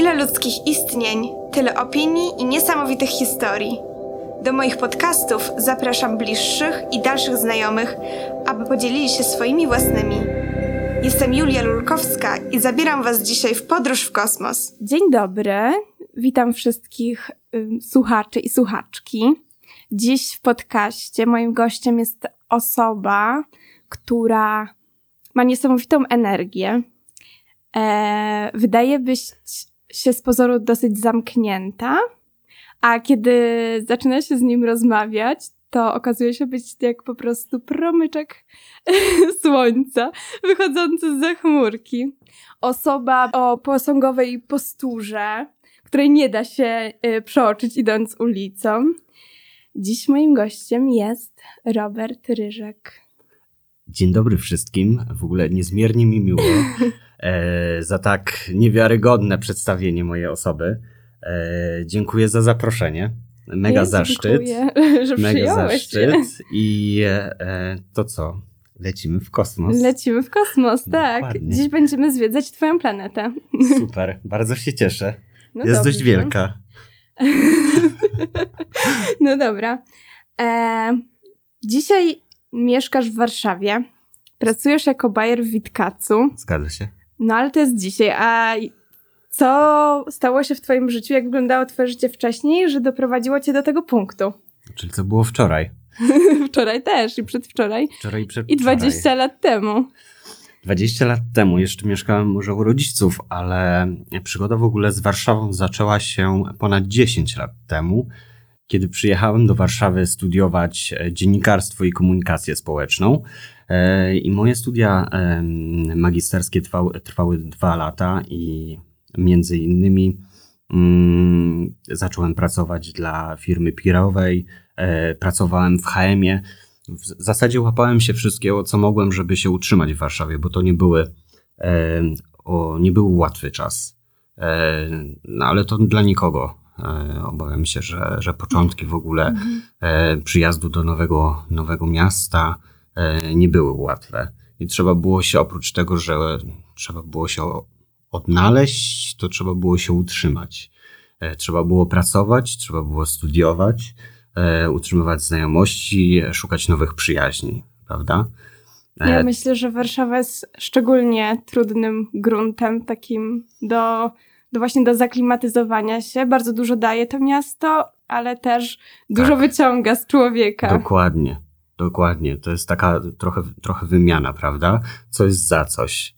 Ile ludzkich istnień, tyle opinii i niesamowitych historii. Do moich podcastów zapraszam bliższych i dalszych znajomych, aby podzielili się swoimi własnymi. Jestem Julia Lulkowska i zabieram Was dzisiaj w podróż w kosmos. Dzień dobry, witam wszystkich ym, słuchaczy i słuchaczki. Dziś w podcaście moim gościem jest osoba, która ma niesamowitą energię. E, wydaje być się z pozoru dosyć zamknięta, a kiedy zaczyna się z nim rozmawiać, to okazuje się być jak po prostu promyczek słońca wychodzący z chmurki. Osoba o posągowej posturze, której nie da się y, przeoczyć idąc ulicą. Dziś moim gościem jest Robert Ryżek. Dzień dobry wszystkim. W ogóle niezmiernie mi miło za tak niewiarygodne przedstawienie mojej osoby. E, dziękuję za zaproszenie. Mega ja zaszczyt. Dziękuję, że Mega zaszczyt. się. I e, to co? Lecimy w kosmos. Lecimy w kosmos, tak. Dokładnie. Dziś będziemy zwiedzać Twoją planetę. Super, bardzo się cieszę. No Jest dobrze. dość wielka. no dobra. E, dzisiaj mieszkasz w Warszawie. Pracujesz jako bajer w Witkacu. Zgadza się. No ale to jest dzisiaj. A co stało się w Twoim życiu? Jak wyglądało Twoje życie wcześniej, że doprowadziło Cię do tego punktu? Czyli co było wczoraj? Wczoraj też i przedwczoraj. Wczoraj i I przedwczoraj. 20 lat temu. 20 lat temu jeszcze mieszkałem może u rodziców, ale przygoda w ogóle z Warszawą zaczęła się ponad 10 lat temu, kiedy przyjechałem do Warszawy studiować e, dziennikarstwo i komunikację społeczną. E, I moje studia magisterskie trwały, trwały dwa lata i między innymi mm, zacząłem pracować dla firmy pirowej, e, pracowałem w HM-ie. W zasadzie łapałem się wszystkiego, co mogłem, żeby się utrzymać w Warszawie, bo to nie były, o, nie był łatwy czas. No ale to dla nikogo. E, obawiam się, że, że początki w ogóle e, przyjazdu do nowego, nowego miasta e, nie były łatwe. I trzeba było się, oprócz tego, że trzeba było się odnaleźć, to trzeba było się utrzymać. Trzeba było pracować, trzeba było studiować, utrzymywać znajomości, szukać nowych przyjaźni, prawda? Ja myślę, że Warszawa jest szczególnie trudnym gruntem takim do, do właśnie do zaklimatyzowania się. Bardzo dużo daje to miasto, ale też dużo Tak. wyciąga z człowieka. Dokładnie, dokładnie. To jest taka trochę, trochę wymiana, prawda? Coś za coś.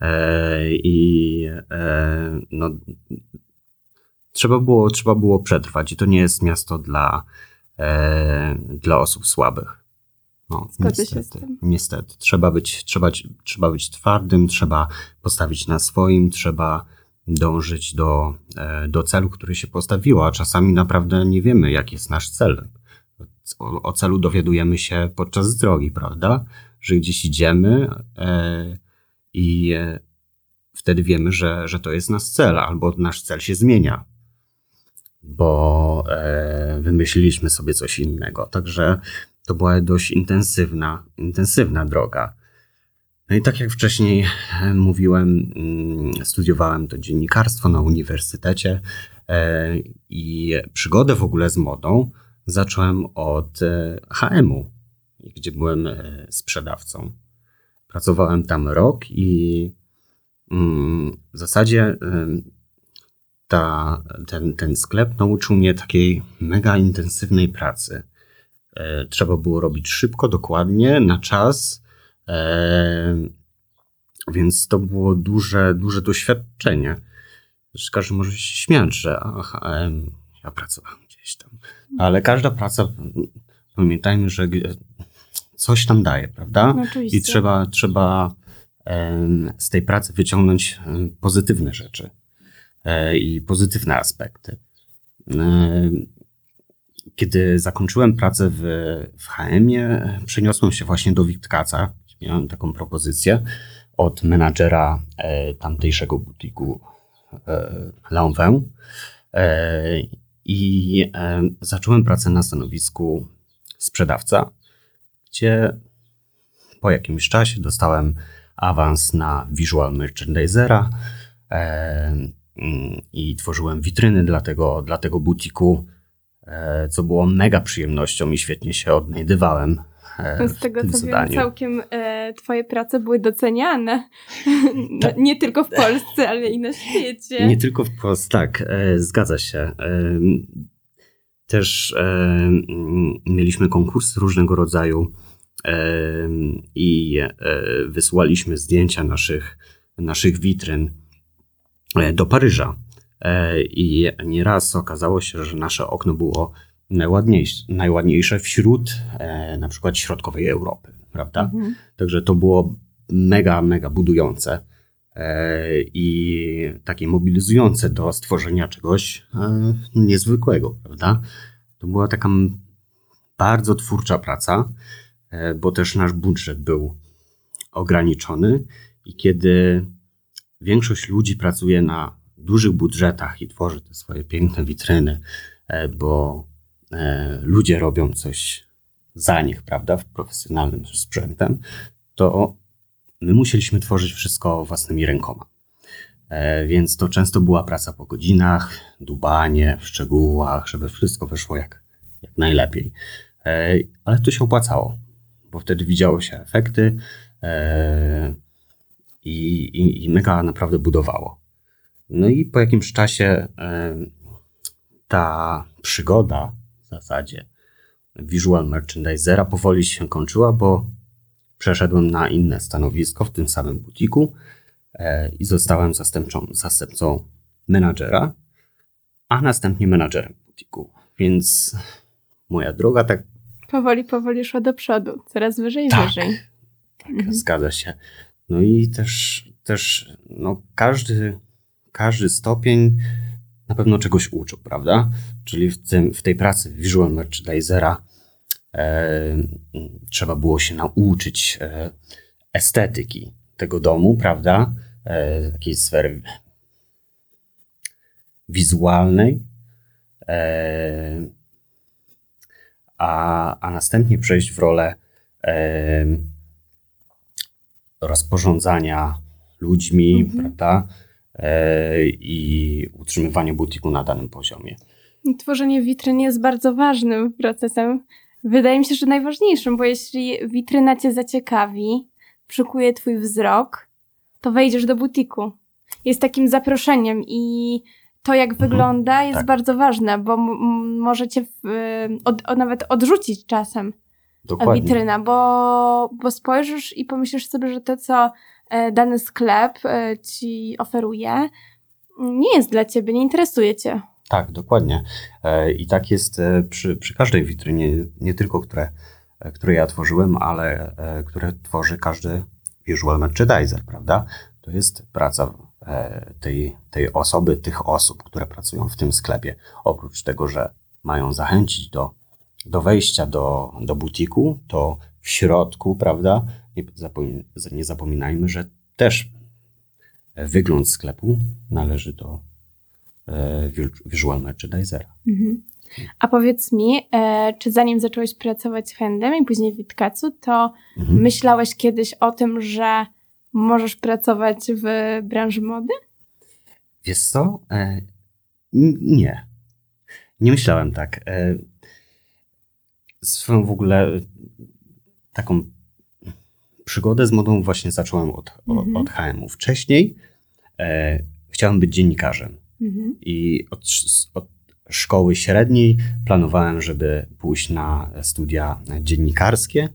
E, I e, no, trzeba, było, trzeba było przetrwać. I to nie jest miasto dla, e, dla osób słabych. No, Zgodzę się niestety. Niestety. Trzeba być, trzeba, trzeba być twardym, trzeba postawić na swoim, trzeba dążyć do, e, do celu, który się postawiło, a czasami naprawdę nie wiemy, jaki jest nasz cel. O, o celu dowiadujemy się podczas drogi, prawda? Że gdzieś idziemy e, i e, wtedy wiemy, że, że to jest nasz cel, albo nasz cel się zmienia, bo e, wymyśliliśmy sobie coś innego. Także to była dość intensywna, intensywna droga. No i tak jak wcześniej e, mówiłem, mm, studiowałem to dziennikarstwo na uniwersytecie e, i przygodę w ogóle z modą zacząłem od e, HM-u, gdzie byłem sprzedawcą. Pracowałem tam rok i mm, w zasadzie ta, ten, ten sklep nauczył mnie takiej mega intensywnej pracy. Trzeba było robić szybko, dokładnie, na czas. Więc to było duże, duże doświadczenie. Zresztą Każdy może się śmiać, że em, ja pracowałem gdzieś tam. Ale każda praca, pamiętajmy, że coś tam daje, prawda? Oczywiście. I trzeba, trzeba z tej pracy wyciągnąć pozytywne rzeczy e, i pozytywne aspekty. Kiedy zakończyłem pracę w, w HM-ie, przeniosłem się właśnie do Witkaca. Miałem taką propozycję od menadżera e, tamtejszego butiku e, L'Envin. E, I zacząłem pracę na stanowisku sprzedawca, gdzie po jakimś czasie dostałem awans na visual merchandisera. I tworzyłem witryny dla tego, dla tego butiku, co było mega przyjemnością i świetnie się odnajdywałem. E, Z tego co wiem, zadaniu. całkiem e, twoje prace były doceniane. No, nie tylko w Polsce, ale i na świecie. Nie tylko w Polsce, tak, e, zgadza się. Też mieliśmy konkursy różnego rodzaju i wysyłaliśmy zdjęcia naszych, naszych witryn do Paryża. I nieraz okazało się, że nasze okno było najładniejsze, najładniejsze wśród e, na przykład środkowej Europy, prawda? Mhm. Także to było mega, mega budujące e, i takie mobilizujące do stworzenia czegoś e, niezwykłego, prawda? To była taka bardzo twórcza praca, e, bo też nasz budżet był ograniczony i kiedy większość ludzi pracuje na dużych budżetach i tworzy te swoje piękne witryny, e, bo ludzie robią coś za nich, prawda, w profesjonalnym sprzętem, to my musieliśmy tworzyć wszystko własnymi rękoma. E, Więc to często była praca po godzinach, dubanie w szczegółach, żeby wszystko wyszło jak, jak najlepiej. E, Ale to się opłacało, bo wtedy widziało się efekty e, i, i, i mega naprawdę budowało. No i po jakimś czasie e, ta przygoda zasadzie visual merchandisera powoli się kończyła, bo przeszedłem na inne stanowisko w tym samym butiku e, i zostałem zastępczą, zastępcą menadżera, a następnie menadżerem butiku. Więc moja droga tak, Powoli, powoli szła do przodu. Coraz wyżej, Tak. wyżej. tak Mhm. zgadza się. No i też, też no każdy, każdy stopień na pewno czegoś uczył, prawda? Czyli w, tym, w tej pracy visual merchandisera e, trzeba było się nauczyć e, estetyki tego domu, prawda? E, takiej sfery wizualnej. E, a, a następnie przejść w rolę e, rozporządzania ludźmi, Mhm. prawda? E, I utrzymywania butiku na danym poziomie. Tworzenie witryn jest bardzo ważnym procesem. Wydaje mi się, że najważniejszym, bo jeśli witryna cię zaciekawi, przykuje twój wzrok, to wejdziesz do butiku. Jest takim zaproszeniem i to, jak wygląda, jest tak. bardzo ważne, bo m- m- może cię w, od, od, nawet odrzucić czasem Dokładnie. witryna, bo, bo spojrzysz i pomyślisz sobie, że to, co dany sklep e, ci oferuje, nie jest dla ciebie, nie interesuje cię. Tak, dokładnie. E, I tak jest e, przy, przy każdej witrynie, nie tylko które, e, które ja tworzyłem, ale e, które tworzy każdy visual merchandiser, prawda? To jest praca e, tej, tej osoby, tych osób, które pracują w tym sklepie. Oprócz tego, że mają zachęcić do, do wejścia do, do butiku, to w środku, prawda? Nie, zapomin- nie zapominajmy, że też wygląd sklepu należy do e, visual merchandisera. Mhm. A powiedz mi, e, czy zanim zacząłeś pracować w Handem i później w Witkacu, to Mhm. myślałeś kiedyś o tym, że możesz pracować w branży mody? Wiesz co? E, nie. Nie myślałem tak. E, swoją w ogóle e, taką przygodę z modą właśnie zacząłem od, Mhm. od, HM-u. Wcześniej e, chciałem być dziennikarzem Mhm. i od, od szkoły średniej planowałem, żeby pójść na studia dziennikarskie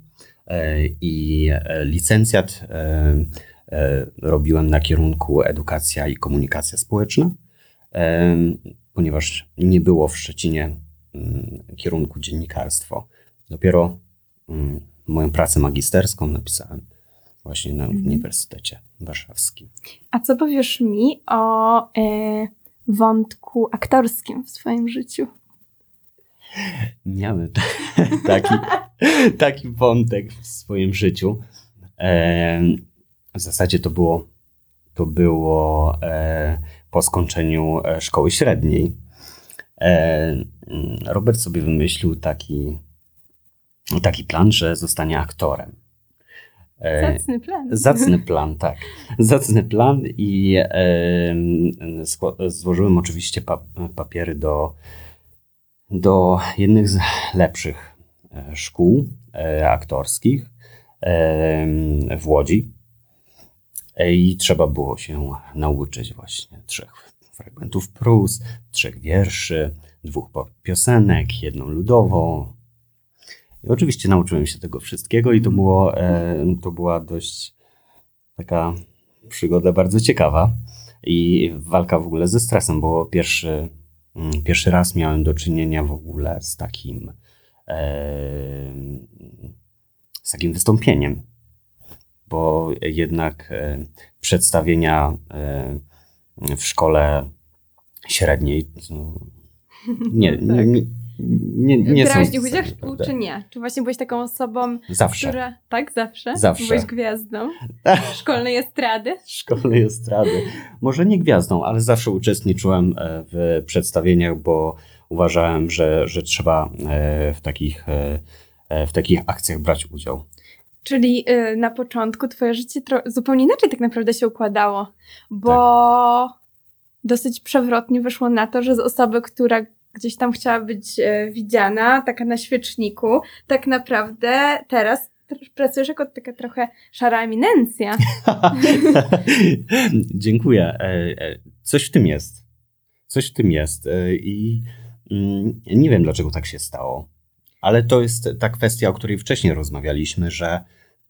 e, i e, licencjat e, e, robiłem na kierunku edukacja i komunikacja społeczna, e, ponieważ nie było w Szczecinie mm, kierunku dziennikarstwo. Dopiero mm, moją pracę magisterską napisałem właśnie na Mhm. Uniwersytecie Warszawskim. A co powiesz mi o e, wątku aktorskim w swoim życiu? Miałem taki, taki wątek w swoim życiu. Em, W zasadzie to było, to było e, po skończeniu e, szkoły średniej. E, mm, Robert sobie wymyślił taki, taki plan, że zostanie aktorem. E, Zacny plan. Zacny plan, tak. Zacny plan i złożyłem oczywiście pa- papiery do, do jednych z lepszych e, szkół e, aktorskich w Łodzi. I trzeba było się nauczyć właśnie trzech fragmentów prus, trzech wierszy, dwóch piosenek, jedną ludową, oczywiście nauczyłem się tego wszystkiego i to, było, e, to była dość taka przygoda bardzo ciekawa i walka w ogóle ze stresem, bo pierwszy, mm, pierwszy raz miałem do czynienia w ogóle z takim e, z takim wystąpieniem, bo jednak e, przedstawienia w szkole średniej no, nie, nie, nie, nie, nie są... Brałeś udział prawda? czy nie? Czy właśnie byłeś taką osobą, Zawsze. która... Tak, zawsze? Zawsze. Byłeś gwiazdą szkolnej estrady? szkolnej estrady. Może nie gwiazdą, ale zawsze uczestniczyłem e, w przedstawieniach, bo uważałem, że, że trzeba e, w takich, e, w takich akcjach brać udział. Czyli na początku twoje życie zupełnie inaczej tak naprawdę się układało, bo dosyć przewrotnie wyszło na to, że z osoby, która gdzieś tam chciała być e, widziana, taka na świeczniku, tak naprawdę teraz pracujesz jako taka trochę szara eminencja. Dziękuję. E, e, Coś w tym jest. Coś w tym jest. E, I mm, nie wiem, dlaczego tak się stało, ale to jest ta kwestia, o której wcześniej rozmawialiśmy, że,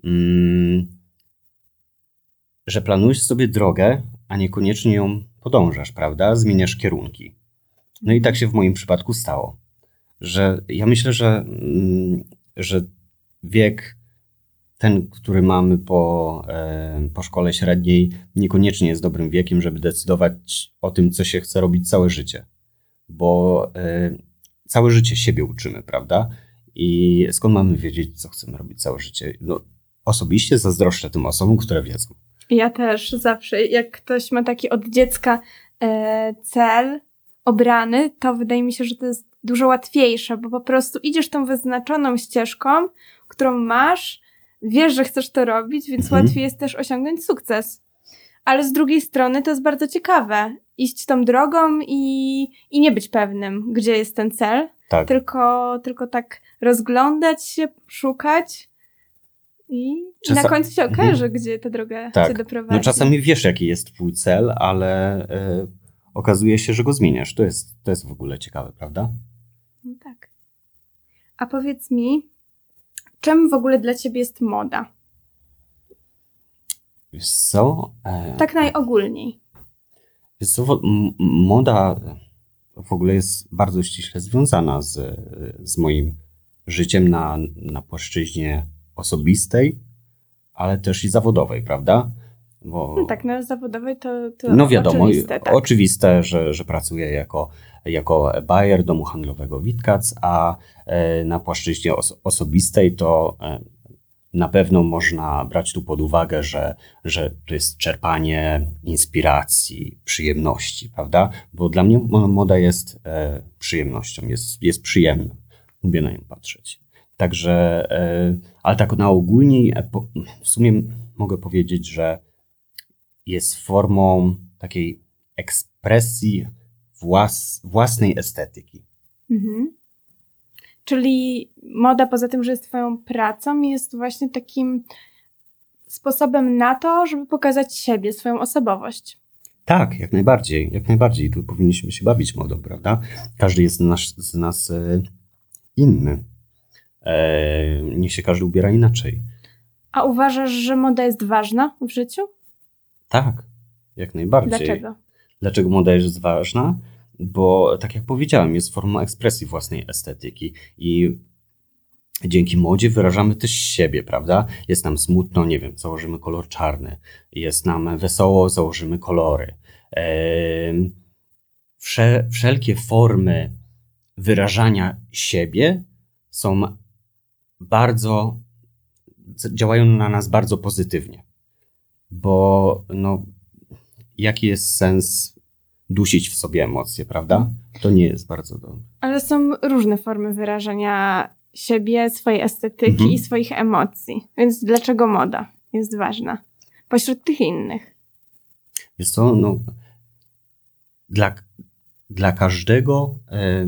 mm, że planujesz sobie drogę, a niekoniecznie ją podążasz, prawda? Zmieniasz kierunki. No i tak się w moim przypadku stało, że ja myślę, że, mm, że wiek ten, który mamy po, e, po szkole średniej, niekoniecznie jest dobrym wiekiem, żeby decydować o tym, co się chce robić całe życie. Bo e, całe życie siebie uczymy, prawda? I skąd mamy wiedzieć, co chcemy robić całe życie? No, osobiście zazdroszczę tym osobom, które wiedzą. Ja też zawsze, jak ktoś ma taki od dziecka e, cel obrany, to wydaje mi się, że to jest dużo łatwiejsze, bo po prostu idziesz tą wyznaczoną ścieżką, którą masz, wiesz, że chcesz to robić, więc Mhm. łatwiej jest też osiągnąć sukces. Ale z drugiej strony to jest bardzo ciekawe. Iść tą drogą i, i nie być pewnym, gdzie jest ten cel, Tak. tylko, tylko tak rozglądać się, szukać i, na końcu się Mhm. okaże, gdzie ta droga Tak. cię doprowadzi. No czasami wiesz, jaki jest twój cel, ale e, okazuje się, że go zmieniasz. To jest, to jest w ogóle ciekawe, prawda? No tak. A powiedz mi, czym w ogóle dla ciebie jest moda? Wiesz co? E, Tak najogólniej. Wiesz co, moda w ogóle jest bardzo ściśle związana z, z moim życiem na, na płaszczyźnie osobistej, ale też i zawodowej, prawda? Bo, No tak, na zawodowej to, to no wiadomo, oczywiste, tak. oczywiste, że, że pracuję jako, jako buyer domu handlowego Witkac, a e, na płaszczyźnie os- osobistej to e, na pewno można brać tu pod uwagę, że, że to jest czerpanie inspiracji, przyjemności, prawda? Bo dla mnie mo- moda jest e, przyjemnością, jest, jest przyjemna. Lubię na nią patrzeć. Także, e, ale tak na ogólniej, e, po, w sumie mogę powiedzieć, że jest formą takiej ekspresji włas, własnej estetyki. Mhm. Czyli moda poza tym, że jest twoją pracą, jest właśnie takim sposobem na to, żeby pokazać siebie, swoją osobowość. Tak, jak najbardziej, jak najbardziej. Tu powinniśmy się bawić modą, prawda? Każdy jest z nas, z nas e, inny. E, niech się każdy ubiera inaczej. A uważasz, że moda jest ważna w życiu? Tak, jak najbardziej. Dlaczego? Dlaczego moda jest ważna? Bo, tak jak powiedziałem, jest formą ekspresji własnej estetyki i dzięki modzie wyrażamy też siebie, prawda? Jest nam smutno, nie wiem, założymy kolor czarny. Jest nam wesoło, założymy kolory. Wszelkie formy wyrażania siebie są bardzo, działają na nas bardzo pozytywnie. Bo, no, jaki jest sens dusić w sobie emocje, prawda? To nie jest bardzo dobre. Ale są różne formy wyrażania siebie, swojej estetyki Mhm. i swoich emocji. Więc dlaczego moda? jest ważna pośród tych innych? Jest to, no, dla, dla każdego e,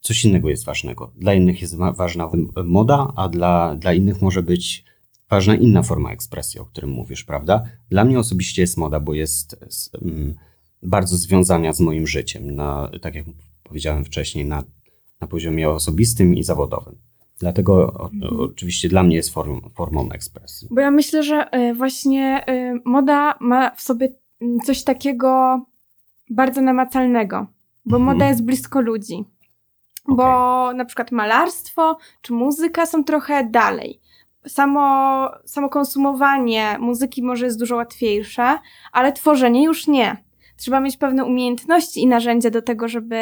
coś innego jest ważnego. Dla innych jest wa- ważna moda, a dla, dla innych może być ważna inna forma ekspresji, o którym mówisz, prawda? Dla mnie osobiście jest moda, bo jest mm, bardzo związana z moim życiem, na, tak jak powiedziałem wcześniej, na, na poziomie osobistym i zawodowym. Dlatego o, Mhm. oczywiście dla mnie jest form, formą ekspresji. Bo ja myślę, że y, właśnie y, moda ma w sobie mm, coś takiego bardzo namacalnego, bo Mhm. moda jest blisko ludzi. Bo na przykład malarstwo czy muzyka są trochę dalej. Samo, samo konsumowanie muzyki może jest dużo łatwiejsze, ale tworzenie już nie. Trzeba mieć pewne umiejętności i narzędzia do tego, żeby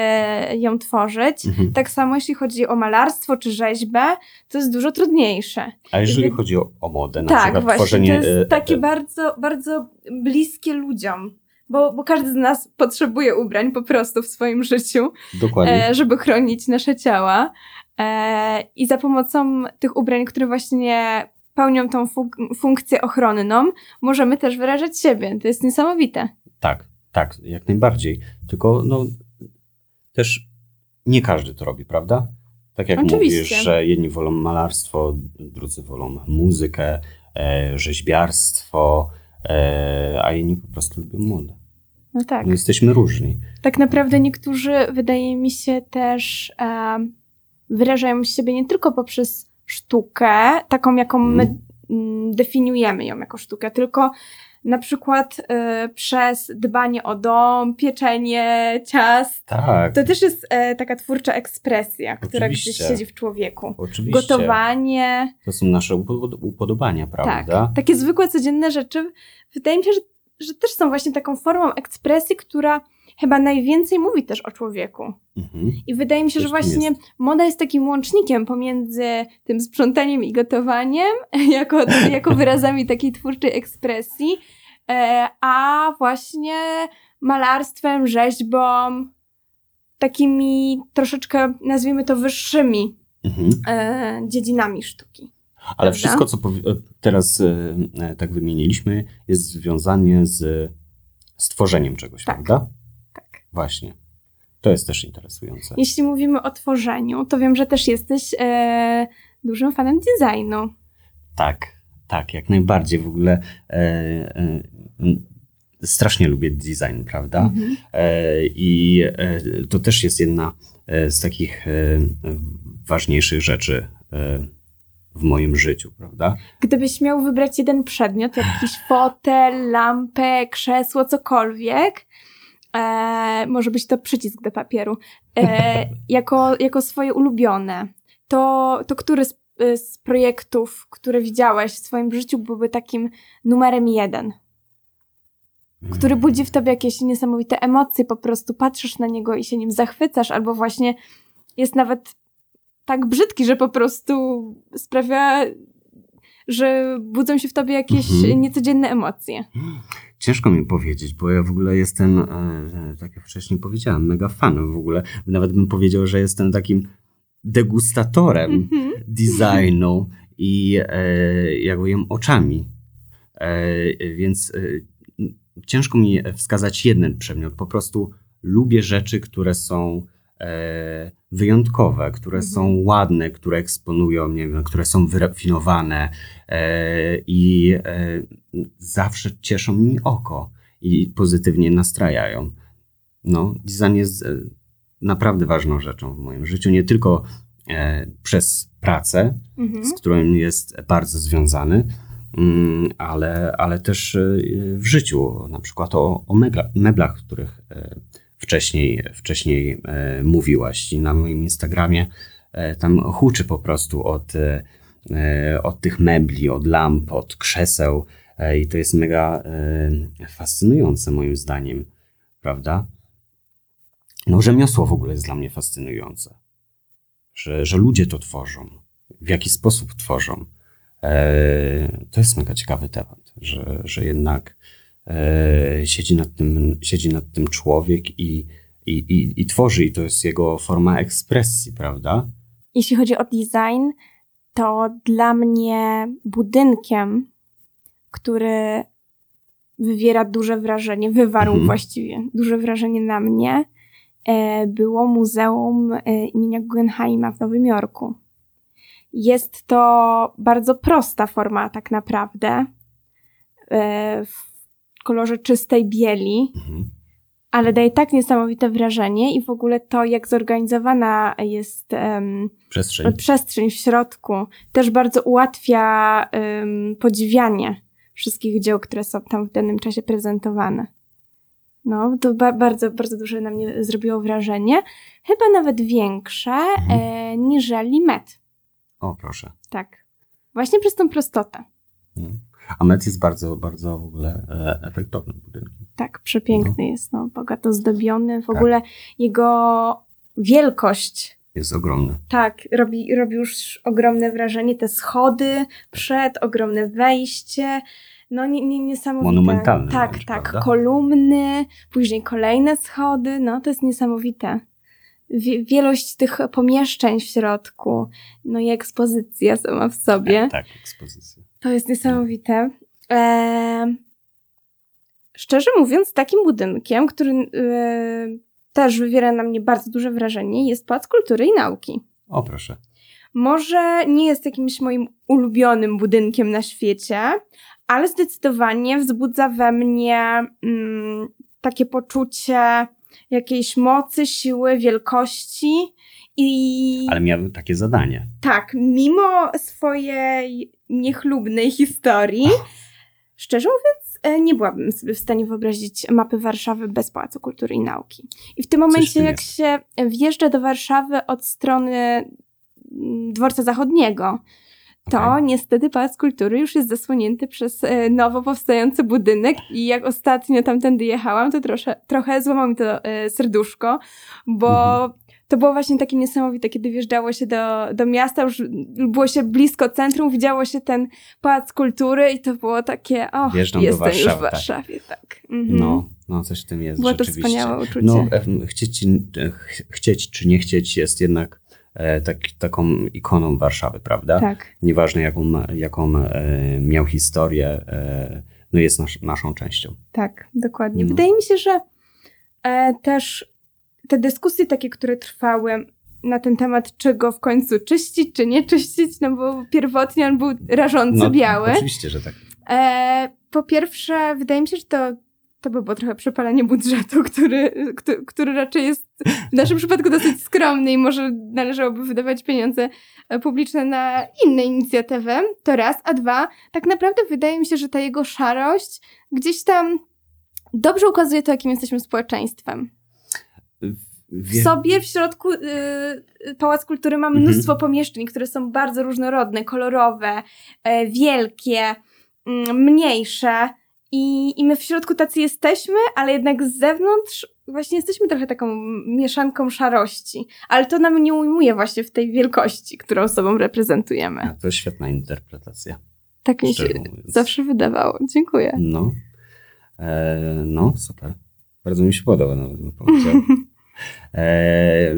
ją tworzyć. Mhm. Tak samo jeśli chodzi o malarstwo czy rzeźbę, to jest dużo trudniejsze. A jeżeli Jakby- chodzi o, o modę, na tak, przykład właśnie, tworzenie... to e, jest takie e, bardzo, bardzo bliskie ludziom. Bo, bo każdy z nas potrzebuje ubrań po prostu w swoim życiu, Dokładnie. e, żeby chronić nasze ciała. E, I za pomocą tych ubrań, które właśnie pełnią tą funk- funkcję ochronną, możemy też wyrażać siebie. To jest niesamowite. Tak, tak, jak najbardziej. Tylko no, też nie każdy to robi, prawda? Tak jak Oczywiście. mówisz, że jedni wolą malarstwo, drudzy wolą muzykę, e, rzeźbiarstwo, e, a inni po prostu lubią modę. No tak. No, jesteśmy różni. Tak naprawdę niektórzy, wydaje mi się, też em, wyrażają siebie nie tylko poprzez sztukę, taką jaką my Mhm. mm, definiujemy ją jako sztukę, tylko na przykład e, przez dbanie o dom, pieczenie ciast. Tak, To też jest e, taka twórcza ekspresja, która gdzieś Oczywiście. siedzi w człowieku. oczywiście. Gotowanie, To są nasze upod- upodobania, tak. prawda? Takie zwykłe, codzienne rzeczy. Wydaje mi się, że, że też są właśnie taką formą ekspresji, która chyba najwięcej mówi też o człowieku. Mhm. I wydaje mi się, Coś że właśnie jest. moda jest takim łącznikiem pomiędzy tym sprzątaniem i gotowaniem, jako, jako wyrazami takiej twórczej ekspresji, e, a właśnie malarstwem, rzeźbą, takimi troszeczkę, nazwijmy to, wyższymi Mhm. e, dziedzinami sztuki. Ale Prawda? wszystko, co e, teraz tak wymieniliśmy, jest związane z stworzeniem czegoś, Tak. prawda? Właśnie. To jest też interesujące. Jeśli mówimy o tworzeniu, to wiem, że też jesteś e, dużym fanem designu. Tak, tak, jak najbardziej. W ogóle e, e, strasznie lubię design, prawda? Mhm. E, I e, to też jest jedna e, z takich ważniejszych rzeczy w moim życiu, prawda? Gdybyś miał wybrać jeden przedmiot, jakiś fotel, lampę, krzesło, cokolwiek, e, może być to przycisk do papieru, e, jako, jako swoje ulubione, to, to który z, z projektów, które widziałeś w swoim życiu, byłby takim numerem jeden? Który budzi w tobie jakieś niesamowite emocje, po prostu patrzysz na niego i się nim zachwycasz, albo właśnie jest nawet tak brzydki, że po prostu sprawia, że budzą się w tobie jakieś Mhm. niecodzienne emocje. Ciężko mi powiedzieć, bo ja w ogóle jestem, e, tak jak wcześniej powiedziałem, mega fanem w ogóle. Nawet bym powiedział, że jestem takim degustatorem Mhm. designu i e, ja go jem oczami. E, więc e, ciężko mi wskazać jeden przedmiot. Po prostu lubię rzeczy, które są wyjątkowe, które Mhm. są ładne, które eksponują, nie wiem, które są wyrafinowane e, i e, zawsze cieszą mi oko i pozytywnie nastrajają. No, design jest e, naprawdę ważną rzeczą w moim życiu, nie tylko e, przez pracę, Mhm. z którym jest bardzo związany, mm, ale, ale też e, w życiu, na przykład o, o mebla, meblach, o których e, wcześniej, wcześniej e, mówiłaś. I na moim Instagramie e, tam huczy po prostu od, e, od tych mebli, od lamp, od krzeseł i to jest mega fascynujące moim zdaniem, prawda? No, rzemiosło w ogóle jest dla mnie fascynujące. Że, że ludzie to tworzą, w jaki sposób tworzą. To jest mega ciekawy temat, że, że jednak siedzi, nad tym, siedzi nad tym człowiek i, i, i, i tworzy, i to jest jego forma ekspresji, prawda? Jeśli chodzi o design, to dla mnie budynkiem, który wywiera duże wrażenie, wywarł Mhm. właściwie duże wrażenie na mnie, e, było Muzeum e, imienia Guggenheima w Nowym Jorku. Jest to bardzo prosta forma, tak naprawdę, e, kolorze czystej bieli, Mhm. ale daje tak niesamowite wrażenie i w ogóle to, jak zorganizowana jest em, Przestrzeń. przestrzeń w środku, też bardzo ułatwia em, podziwianie wszystkich dzieł, które są tam w danym czasie prezentowane. No, to ba- bardzo, bardzo duże na mnie zrobiło wrażenie. Chyba nawet większe Mhm. e, niżeli Met. O, proszę. Tak. Właśnie przez tą prostotę. Mhm. A jest bardzo, bardzo w ogóle e, efektownym budynkiem. Tak, przepiękny jest, no, bogato zdobiony. W Tak. ogóle jego wielkość Jest ogromny. Tak, robi, robi już ogromne wrażenie. Te schody przed, ogromne wejście. No nie, nie, niesamowite. Monumentalne Tak, wręcz, tak. prawda? Kolumny, później kolejne schody. No to jest niesamowite. Wie, wielość tych pomieszczeń w środku, no i ekspozycja sama w sobie. Tak, ekspozycja. To jest niesamowite. Eee, szczerze mówiąc, takim budynkiem, który e, też wywiera na mnie bardzo duże wrażenie, jest Pałac Kultury i Nauki. O, proszę. Może nie jest jakimś moim ulubionym budynkiem na świecie, ale zdecydowanie wzbudza we mnie mm, takie poczucie jakiejś mocy, siły, wielkości. I Ale miał takie zadanie. tak, mimo swojej niechlubnej historii, szczerze mówiąc, e, nie byłabym sobie w stanie wyobrazić mapy Warszawy bez Pałacu Kultury i Nauki. I w tym momencie, jak jest. się wjeżdża do Warszawy od strony mm, dworca zachodniego, to Okej. niestety Pałac Kultury już jest zasłonięty przez e, nowo powstający budynek i jak ostatnio tamtędy jechałam, to trosze, trochę złamało mi to e, serduszko, bo Mhm. To było właśnie takie niesamowite, kiedy wjeżdżało się do, do miasta, już było się blisko centrum, widziało się ten Pałac Kultury i to było takie, o, Wjeżdżam jestem już w Warszawy, tak. Warszawie, tak. Mhm. No, no coś w tym jest Było to wspaniałe uczucie. No, chcieć, ch- chcieć czy nie chcieć jest jednak e, tak, taką ikoną Warszawy, prawda? Tak, Nieważne jaką, jaką e, miał historię, e, no jest nasz, naszą częścią. tak, dokładnie. No. Wydaje mi się, że też te dyskusje takie, które trwały na ten temat, czy go w końcu czyścić, czy nie czyścić, no bo pierwotnie on był rażąco biały. No, Oczywiście, że tak. E, po pierwsze, wydaje mi się, że to, to by było trochę przepalenie budżetu, który, który, który raczej jest w naszym przypadku dosyć skromny i może należałoby wydawać pieniądze e, publiczne na inne inicjatywy. To raz, a dwa, tak naprawdę wydaje mi się, że ta jego szarość gdzieś tam dobrze ukazuje to, jakim jesteśmy społeczeństwem. W sobie w środku y, y, Pałac Kultury ma Mhm. mnóstwo pomieszczeń, które są bardzo różnorodne, kolorowe, e, wielkie, mm, mniejsze. I, I my w środku tacy jesteśmy, ale jednak z zewnątrz właśnie jesteśmy trochę taką mieszanką szarości. Ale to nam nie ujmuje właśnie w tej wielkości, którą sobą reprezentujemy. A, To świetna interpretacja. Tak mi się mówiąc. zawsze wydawało. Dziękuję. No, e, no super. Bardzo mi się podoba, nawet bym powiedział. E,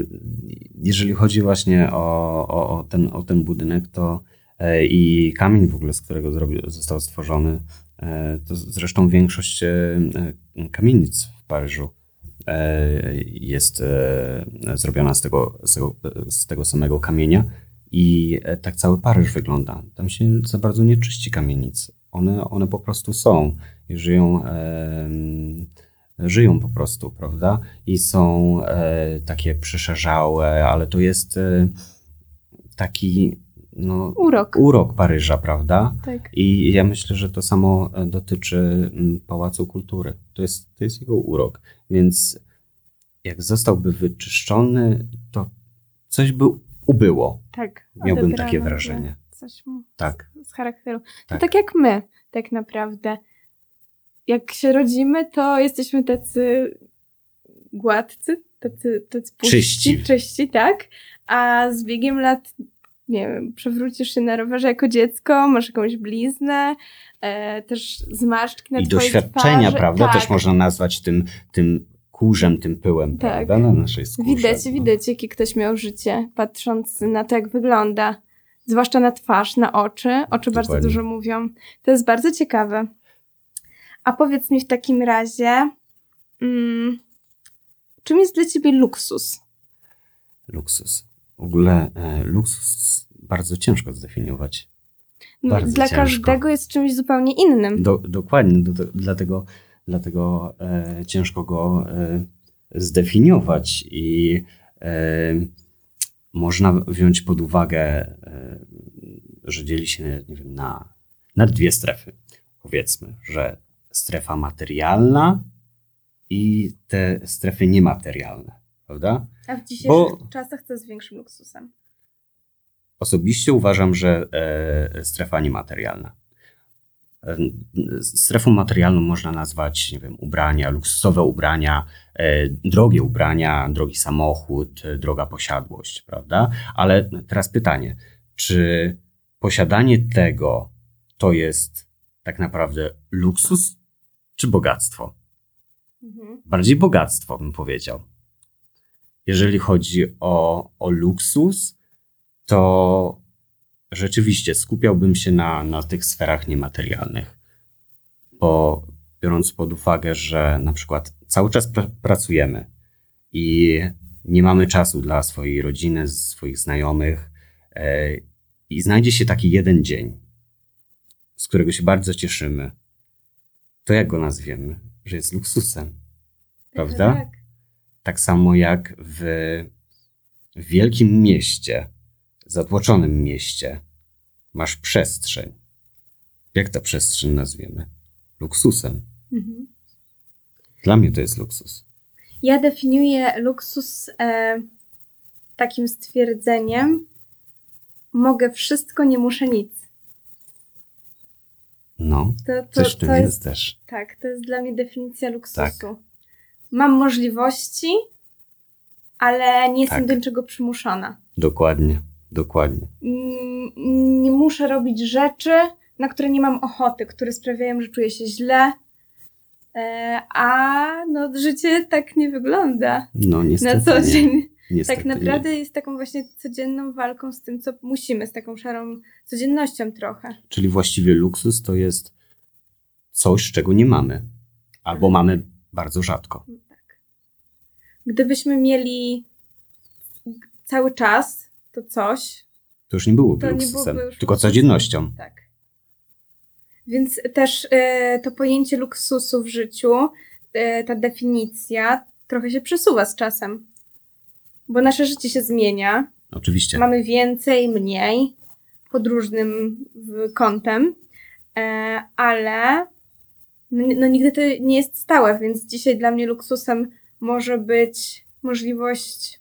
jeżeli chodzi właśnie o, o, o, ten, o ten budynek, to e, i kamień w ogóle, z którego został stworzony, e, to zresztą większość e, e, kamienic w Paryżu e, jest e, zrobiona z tego, z, tego, z tego samego kamienia i e, tak cały Paryż wygląda. Tam się za bardzo nie czyści kamienic. One, one po prostu są i żyją, em, żyją po prostu, prawda? I są e, takie przeszarzałe, ale to jest e, taki no, Urok. urok Paryża, prawda? Tak. I ja myślę, że to samo e, dotyczy Pałacu Kultury. To jest, to jest jego urok. Więc jak zostałby wyczyszczony, to coś by ubyło. Tak. Miałbym takie wrażenie. Coś mu Tak. z charakteru. To Tak. tak jak my, tak naprawdę. Jak się rodzimy, to jesteśmy tacy gładcy, tacy, tacy puści, Czyści. czyści, tak? A z biegiem lat, nie wiem, przewrócisz się na rowerze jako dziecko, masz jakąś bliznę, e, też zmarszczki na I doświadczenia, twarzy. prawda? Tak. Też można nazwać tym, tym kurzem, tym pyłem, Tak. prawda? Na naszej skórze. Widać, No. widać, jakie ktoś miał życie, patrząc na to, jak wygląda. zwłaszcza na twarz, na oczy. Oczy bardzo Dokładnie. dużo mówią. To jest bardzo ciekawe. A powiedz mi w takim razie, mm, czym jest dla ciebie luksus? Luksus. W ogóle e, luksus bardzo ciężko zdefiniować. No, dla ciężko. każdego jest czymś zupełnie innym. Do, dokładnie, do, do, dlatego, dlatego e, ciężko go e, zdefiniować i e, można wziąć pod uwagę, e, że dzieli się nie wiem, na, na dwie strefy. Powiedzmy, że strefa materialna i te strefy niematerialne, prawda? A w dzisiejszych Bo- czasach co jest większym luksusem? Osobiście uważam, że e, strefa niematerialna. E, Strefą materialną można nazwać, nie wiem, ubrania, luksusowe ubrania, e, drogie ubrania, drogi samochód, e, droga posiadłość, prawda? Ale teraz pytanie, czy posiadanie tego to jest tak naprawdę luksus czy bogactwo? Mhm. bardziej bogactwo, bym powiedział. Jeżeli chodzi o, o luksus, to rzeczywiście skupiałbym się na, na tych sferach niematerialnych. Bo biorąc pod uwagę, że na przykład cały czas pr- pracujemy i nie mamy czasu dla swojej rodziny, swoich znajomych, e, i znajdzie się taki jeden dzień, z którego się bardzo cieszymy, to jak go nazwiemy? Że jest luksusem. Prawda? Tak. Tak samo jak w, w wielkim mieście, zatłoczonym mieście, masz przestrzeń. Jak ta przestrzeń nazwiemy? Luksusem. Mhm. Dla mnie to jest luksus. Ja definiuję luksus e, takim stwierdzeniem: mogę wszystko, nie muszę nic. No, To, to, coś w tym to jest, jest, też. tak, to jest dla mnie definicja luksusu. Tak. Mam możliwości, ale nie jestem Tak. do niczego przymuszona. Dokładnie, dokładnie. Mm, Nie muszę robić rzeczy, na które nie mam ochoty, które sprawiają, że czuję się źle. E, A no, życie tak nie wygląda No niestety na co dzień. Niestety tak nie. naprawdę jest taką właśnie codzienną walką z tym, co musimy, z taką szarą codziennością trochę. Czyli właściwie luksus to jest coś, czego nie mamy. Albo Mhm. mamy bardzo rzadko. Tak. Gdybyśmy mieli cały czas to coś, To już nie byłoby to nie luksusem, byłoby już tylko luksusem. codziennością. Tak. Więc też e, to pojęcie luksusu w życiu, e, ta definicja trochę się przesuwa z czasem. Bo nasze życie się zmienia. Oczywiście. Mamy więcej, mniej, pod różnym kątem, e, ale no, no nigdy to nie jest stałe, więc dzisiaj dla mnie luksusem może być możliwość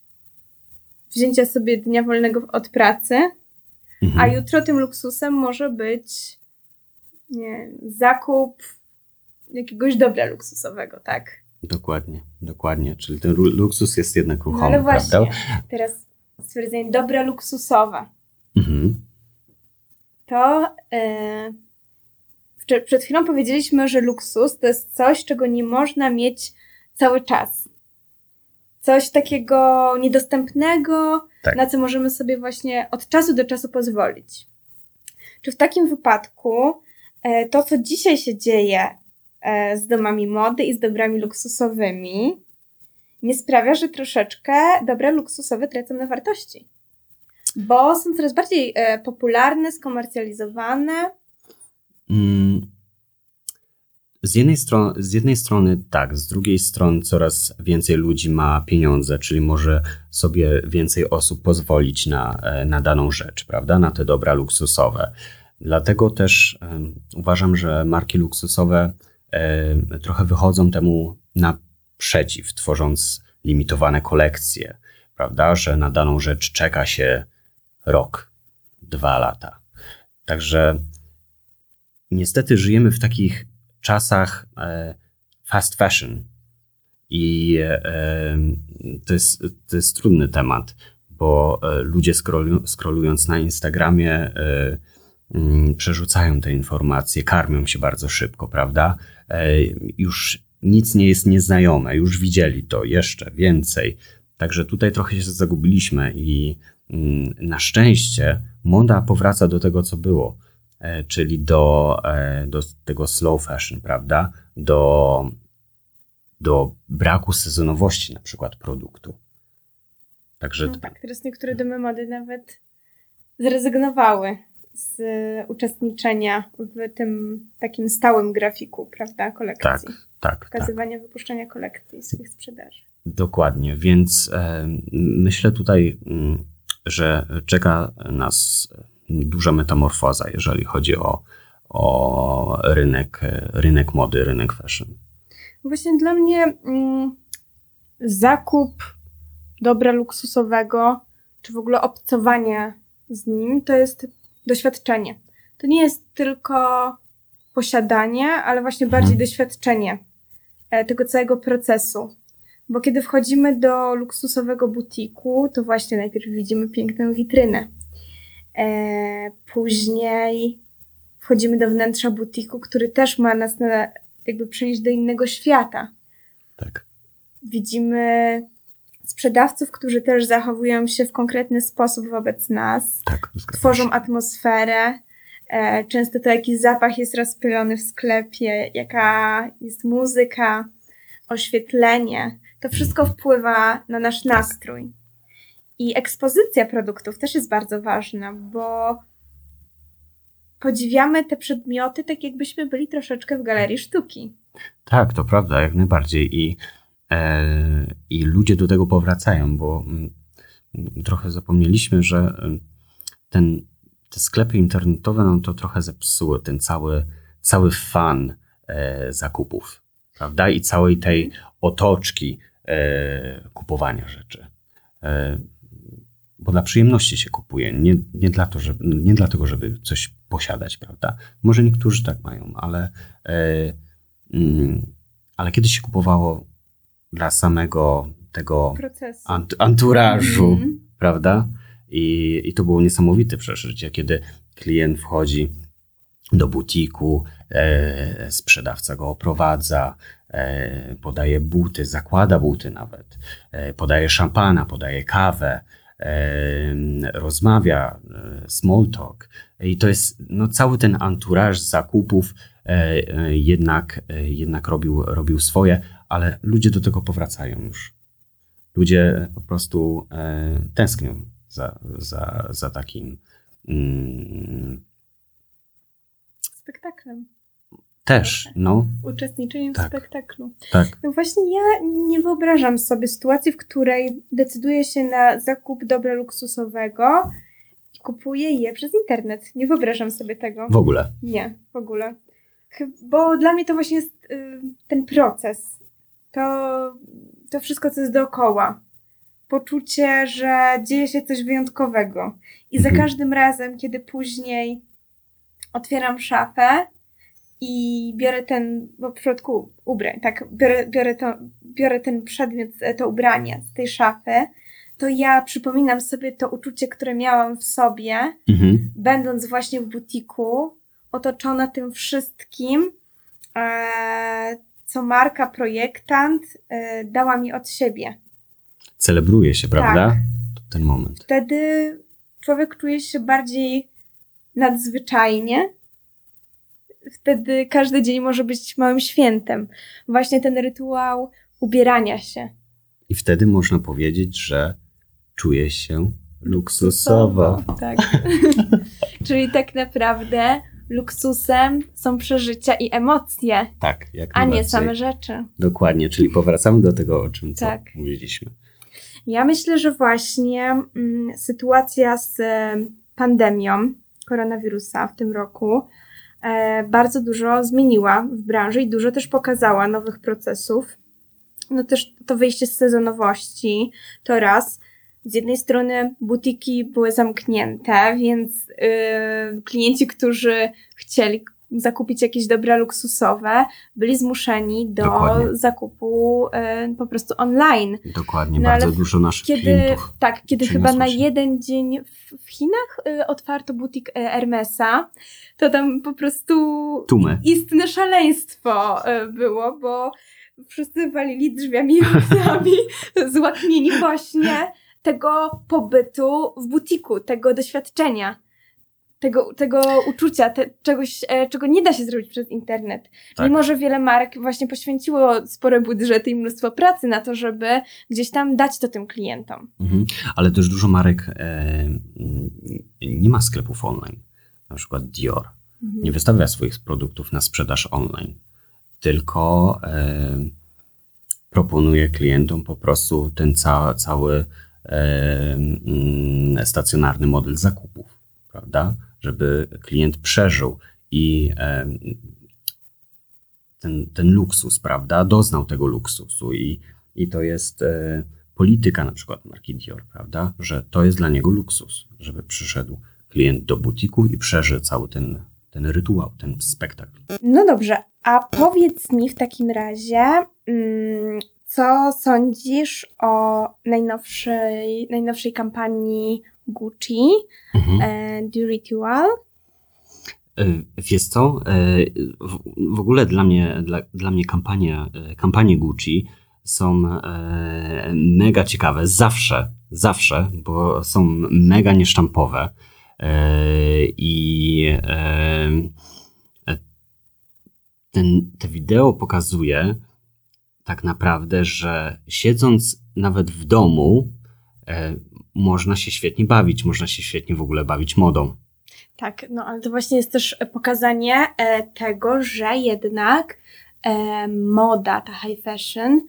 wzięcia sobie dnia wolnego od pracy, Mhm. a jutro tym luksusem może być nie, zakup jakiegoś dobra luksusowego, tak? Dokładnie, dokładnie. Czyli ten lu- luksus jest jednak No ruchomy, ale właśnie, prawda? teraz stwierdzenie dobra luksusowe. Mhm. To wcze- przed chwilą powiedzieliśmy, że luksus to jest coś, czego nie można mieć cały czas. Coś takiego niedostępnego, Tak. na co możemy sobie właśnie od czasu do czasu pozwolić. Czy w takim wypadku e, to, co dzisiaj się dzieje z domami mody i z dobrami luksusowymi, nie sprawia, że troszeczkę dobra luksusowe tracą na wartości? Bo są coraz bardziej e, popularne, skomercjalizowane. Mm. Z jednej, strony, z jednej strony tak, z drugiej strony coraz więcej ludzi ma pieniądze, czyli może sobie więcej osób pozwolić na, e, na daną rzecz, prawda? Na te dobra luksusowe. Dlatego też uważam, że marki luksusowe trochę wychodzą temu naprzeciw, tworząc limitowane kolekcje, prawda? Że na daną rzecz czeka się rok, dwa lata. Także niestety żyjemy w takich czasach e, fast fashion i e, to, jest, to jest trudny temat, bo e, ludzie scrollu, scrollując na Instagramie mm, przerzucają te informacje, karmią się bardzo szybko, prawda? E, już nic nie jest nieznajome, już widzieli to jeszcze więcej. Także tutaj trochę się zagubiliśmy i mm, na szczęście moda powraca do tego, co było, e, czyli do, e, do tego slow fashion, prawda? Do, do braku sezonowości na przykład produktu. Także No tak, teraz niektóre domy mody nawet zrezygnowały z uczestniczenia w tym takim stałym grafiku, prawda, kolekcji. tak, tak, tak. Pokazywania, wypuszczania kolekcji swoich sprzedaży. Dokładnie, więc e, myślę tutaj, mm, że czeka nas duża metamorfoza, jeżeli chodzi o, o rynek, rynek mody, rynek fashion. Właśnie dla mnie mm, zakup dobra luksusowego, czy w ogóle obcowanie z nim, to jest doświadczenie. To nie jest tylko posiadanie, ale właśnie bardziej doświadczenie e, tego całego procesu. Bo kiedy wchodzimy do luksusowego butiku, to właśnie najpierw widzimy piękną witrynę. E, później wchodzimy do wnętrza butiku, który też ma nas na, jakby przenieść do innego świata. Tak. Widzimy sprzedawców, którzy też zachowują się w konkretny sposób wobec nas, Tak, tworzą się. atmosferę. E, często to jakiś zapach jest rozpylony w sklepie, jaka jest muzyka, oświetlenie. To wszystko wpływa na nasz nastrój. I ekspozycja produktów też jest bardzo ważna, bo podziwiamy te przedmioty tak, jakbyśmy byli troszeczkę w galerii sztuki. Tak, to prawda, jak najbardziej. I, I ludzie do tego powracają, bo mm, trochę zapomnieliśmy, że mm, ten, te sklepy internetowe no, to trochę zepsuły ten cały, cały fan e, zakupów, prawda? I całej tej otoczki e, kupowania rzeczy. E, bo dla przyjemności się kupuje, nie, nie, dla to, żeby, nie dlatego, żeby coś posiadać, prawda? Może niektórzy tak mają, ale, e, mm, ale kiedyś się kupowało dla samego tego Proces. ant, anturażu, Mhm. prawda? I, I to było niesamowite przeżycie, kiedy klient wchodzi do butiku, e, sprzedawca go oprowadza, e, podaje buty, zakłada buty nawet, e, podaje szampana, podaje kawę, e, rozmawia, e, small talk. I to jest no, cały ten anturaż zakupów e, jednak, jednak robił, robił swoje, ale ludzie do tego powracają już. Ludzie po prostu e, tęsknią za, za, za takim mm, Spektaklem. też, no, Uczestniczeniem Tak. w spektaklu. tak, No właśnie ja nie wyobrażam sobie sytuacji, w której decyduję się na zakup dobra luksusowego i kupuję je przez internet. Nie wyobrażam sobie tego. w ogóle. Nie, w ogóle. Bo dla mnie to właśnie jest y, ten proces. To, to wszystko, co jest dookoła. Poczucie, że dzieje się coś wyjątkowego. I za Mhm. każdym razem, kiedy później otwieram szafę i biorę ten, bo w przypadku ubrań, tak, biorę, biorę, to, biorę ten przedmiot, e, to ubranie z tej szafy, to ja przypominam sobie to uczucie, które miałam w sobie, Mhm. będąc właśnie w butiku, otoczona tym wszystkim, e, co marka, projektant e, dała mi od siebie. Celebruje się, prawda? Tak. Ten moment. Wtedy człowiek czuje się bardziej nadzwyczajnie. Wtedy każdy dzień może być małym świętem. Właśnie ten rytuał ubierania się. I wtedy można powiedzieć, że czuje się luksusowo. Tak. Czyli tak naprawdę luksusem są przeżycia i emocje, Tak, jak a nie same rzeczy. Dokładnie, czyli powracamy do tego, o czym Tak. mówiliśmy. Ja myślę, że właśnie mm, sytuacja z pandemią koronawirusa w tym roku e, bardzo dużo zmieniła w branży i dużo też pokazała nowych procesów. No też to wyjście z sezonowości to raz. Z jednej strony butiki były zamknięte, więc y, klienci, którzy chcieli zakupić jakieś dobra luksusowe, byli zmuszeni do Dokładnie. zakupu y, po prostu online. Dokładnie, No, bardzo dużo naszych Kiedy, klientów. tak, kiedy chyba na jeden dzień w, w Chinach y, otwarto butik y, Hermesa, to tam po prostu Tłumy. istne szaleństwo było, bo wszyscy walili drzwiami i oknami, złaknieni właśnie, tego pobytu w butiku, tego doświadczenia, tego, tego uczucia, te, czegoś, e, czego nie da się zrobić przez internet. Tak. Mimo, że wiele mark właśnie poświęciło spore budżety i mnóstwo pracy na to, żeby gdzieś tam dać to tym klientom. Mhm. Ale też dużo marek e, nie ma sklepów online. Na przykład Dior nie wystawia swoich produktów na sprzedaż online, tylko e, proponuje klientom po prostu ten ca, cały stacjonarny model zakupów, prawda? Żeby klient przeżył i ten, ten luksus, prawda? Doznał tego luksusu i, i to jest e, polityka na przykład marki Dior, prawda? Że to jest dla niego luksus, żeby przyszedł klient do butiku i przeżył cały ten, ten rytuał, ten spektakl. No dobrze, a powiedz mi w takim razie, mm, co sądzisz o najnowszej, najnowszej kampanii Gucci, Mhm. e, The Ritual? E, Wiesz co, e, w, ogóle dla mnie, dla, dla mnie kampania, e, kampanie Gucci są mega ciekawe, zawsze, zawsze, bo są mega niesztampowe i ten, te wideo pokazuje tak naprawdę, że siedząc nawet w domu, e, można się świetnie bawić, można się świetnie w ogóle bawić modą. Tak, no ale to właśnie jest też pokazanie e, tego, że jednak e, moda, ta high fashion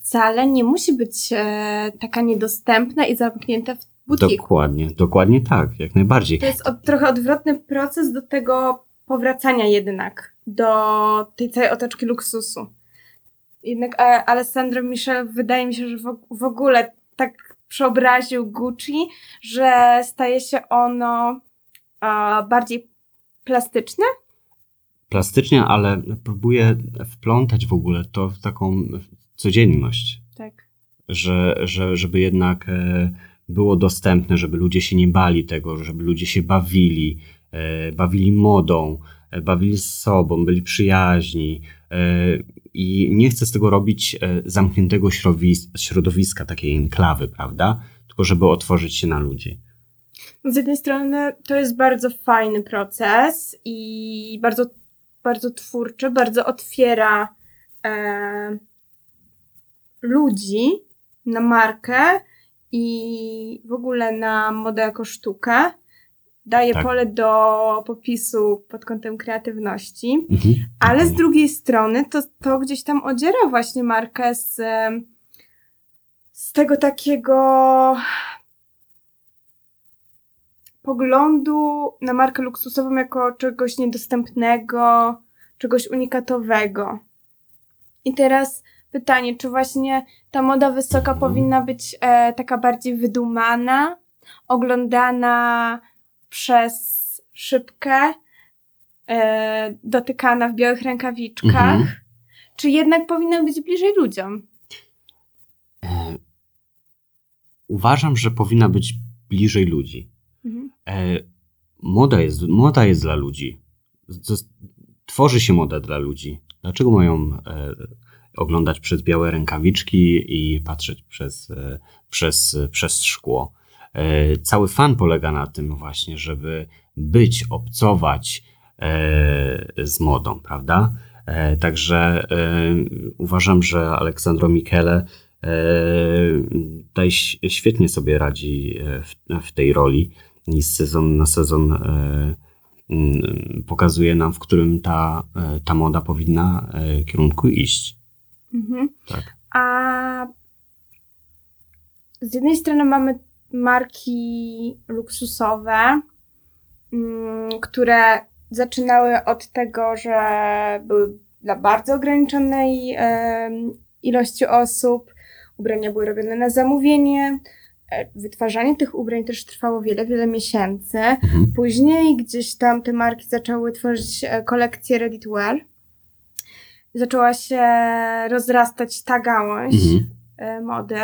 wcale nie musi być e, taka niedostępna i zamknięta w butiku. Dokładnie, dokładnie tak, jak najbardziej. To jest od, trochę odwrotny proces do tego powracania jednak do tej całej otoczki luksusu. Jednak e, Alessandro Michel wydaje mi się, że w, ogóle tak przeobraził Gucci, że staje się ono bardziej plastyczne. Plastycznie, ale próbuję wplątać w ogóle to w taką codzienność, Tak. że, że, żeby jednak e, było dostępne, żeby ludzie się nie bali tego, żeby ludzie się bawili, e, bawili modą, bawili z sobą, byli przyjaźni. I nie chcę z tego robić e, zamkniętego środowiska takiej enklawy, prawda? Tylko żeby otworzyć się na ludzi. Z jednej strony to jest bardzo fajny proces i bardzo, bardzo twórczy, bardzo otwiera e, ludzi na markę i w ogóle na modę jako sztukę. Daje Tak. pole do popisu pod kątem kreatywności, Mhm. ale z drugiej strony to, to gdzieś tam odziera właśnie markę z, z tego takiego poglądu na markę luksusową jako czegoś niedostępnego, czegoś unikatowego. I teraz pytanie, czy właśnie ta moda wysoka Mhm. powinna być e, taka bardziej wydumana, oglądana przez szybkę, e, dotykana w białych rękawiczkach, Mhm. czy jednak powinna być bliżej ludziom? E, Uważam, że powinna być bliżej ludzi. Mhm. E, moda, jest, moda jest dla ludzi. Z- Tworzy się moda dla ludzi. Dlaczego mają e, oglądać przez białe rękawiczki i patrzeć przez, e, przez, przez szkło? E, cały fan polega na tym właśnie, żeby być, obcować e, z modą, prawda? E, także uważam, że Aleksandro Michele tutaj świetnie sobie radzi w, w tej roli i z sezon na sezon mm, pokazuje nam, w którym ta, ta moda powinna kierunku iść. Mhm. Tak. A z jednej strony mamy marki luksusowe, mm, które zaczynały od tego, że były dla bardzo ograniczonej ilości osób, ubrania były robione na zamówienie. e, Wytwarzanie tych ubrań też trwało wiele, wiele miesięcy. Mhm. Później gdzieś tam te marki zaczęły tworzyć e, kolekcje ready to wear. Zaczęła się rozrastać ta gałąź Mhm. e, mody.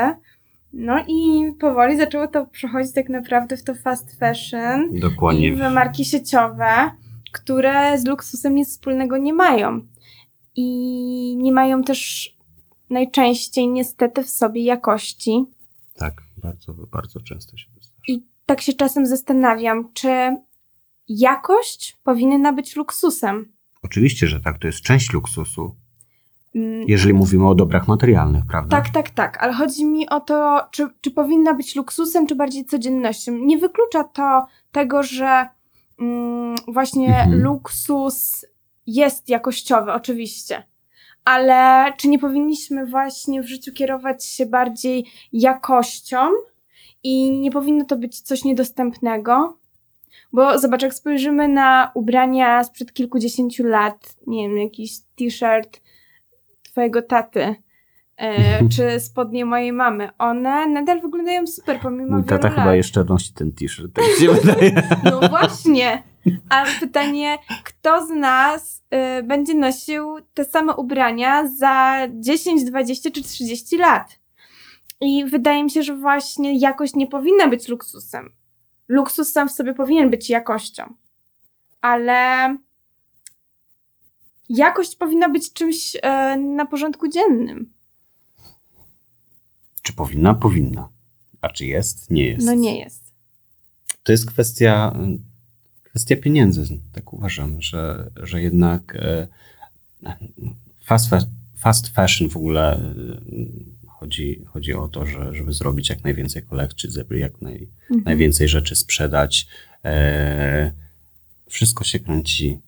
No i powoli zaczęło to przechodzić tak naprawdę w to fast fashion i Dokładnie. w marki sieciowe, które z luksusem nic wspólnego nie mają. I nie mają też najczęściej niestety w sobie jakości. Tak, bardzo, bardzo często się zdarza. I tak się czasem zastanawiam, czy jakość powinna być luksusem. Oczywiście, że tak, to jest część luksusu, jeżeli mówimy o dobrach materialnych, prawda? Tak, tak, tak, ale chodzi mi o to, czy, czy powinna być luksusem, czy bardziej codziennością. Nie wyklucza to tego, że mm, właśnie Mhm. luksus jest jakościowy, oczywiście. Ale czy nie powinniśmy właśnie w życiu kierować się bardziej jakością i nie powinno to być coś niedostępnego? Bo zobacz, jak spojrzymy na ubrania sprzed kilkudziesięciu lat, nie wiem, jakiś t-shirt twojego taty, e, czy spodnie mojej mamy, one nadal wyglądają super pomimo Mój tata wielu chyba lat. jeszcze nosi ten t-shirt, tak się wydaje. No właśnie. A pytanie, kto z nas y, będzie nosił te same ubrania za 10, 20 czy 30 lat? I wydaje mi się, że właśnie jakość nie powinna być luksusem. Luksus sam w sobie powinien być jakością. Ale jakość powinna być czymś e, na porządku dziennym. Czy powinna? Powinna. A czy jest? Nie jest. No nie jest. To jest kwestia, kwestia pieniędzy. Tak uważam, że, że jednak e, fast, fa- fast fashion w ogóle e, chodzi, chodzi o to, że, żeby zrobić jak najwięcej kolekcji, żeby jak naj, Mhm. najwięcej rzeczy sprzedać. E, wszystko się kręci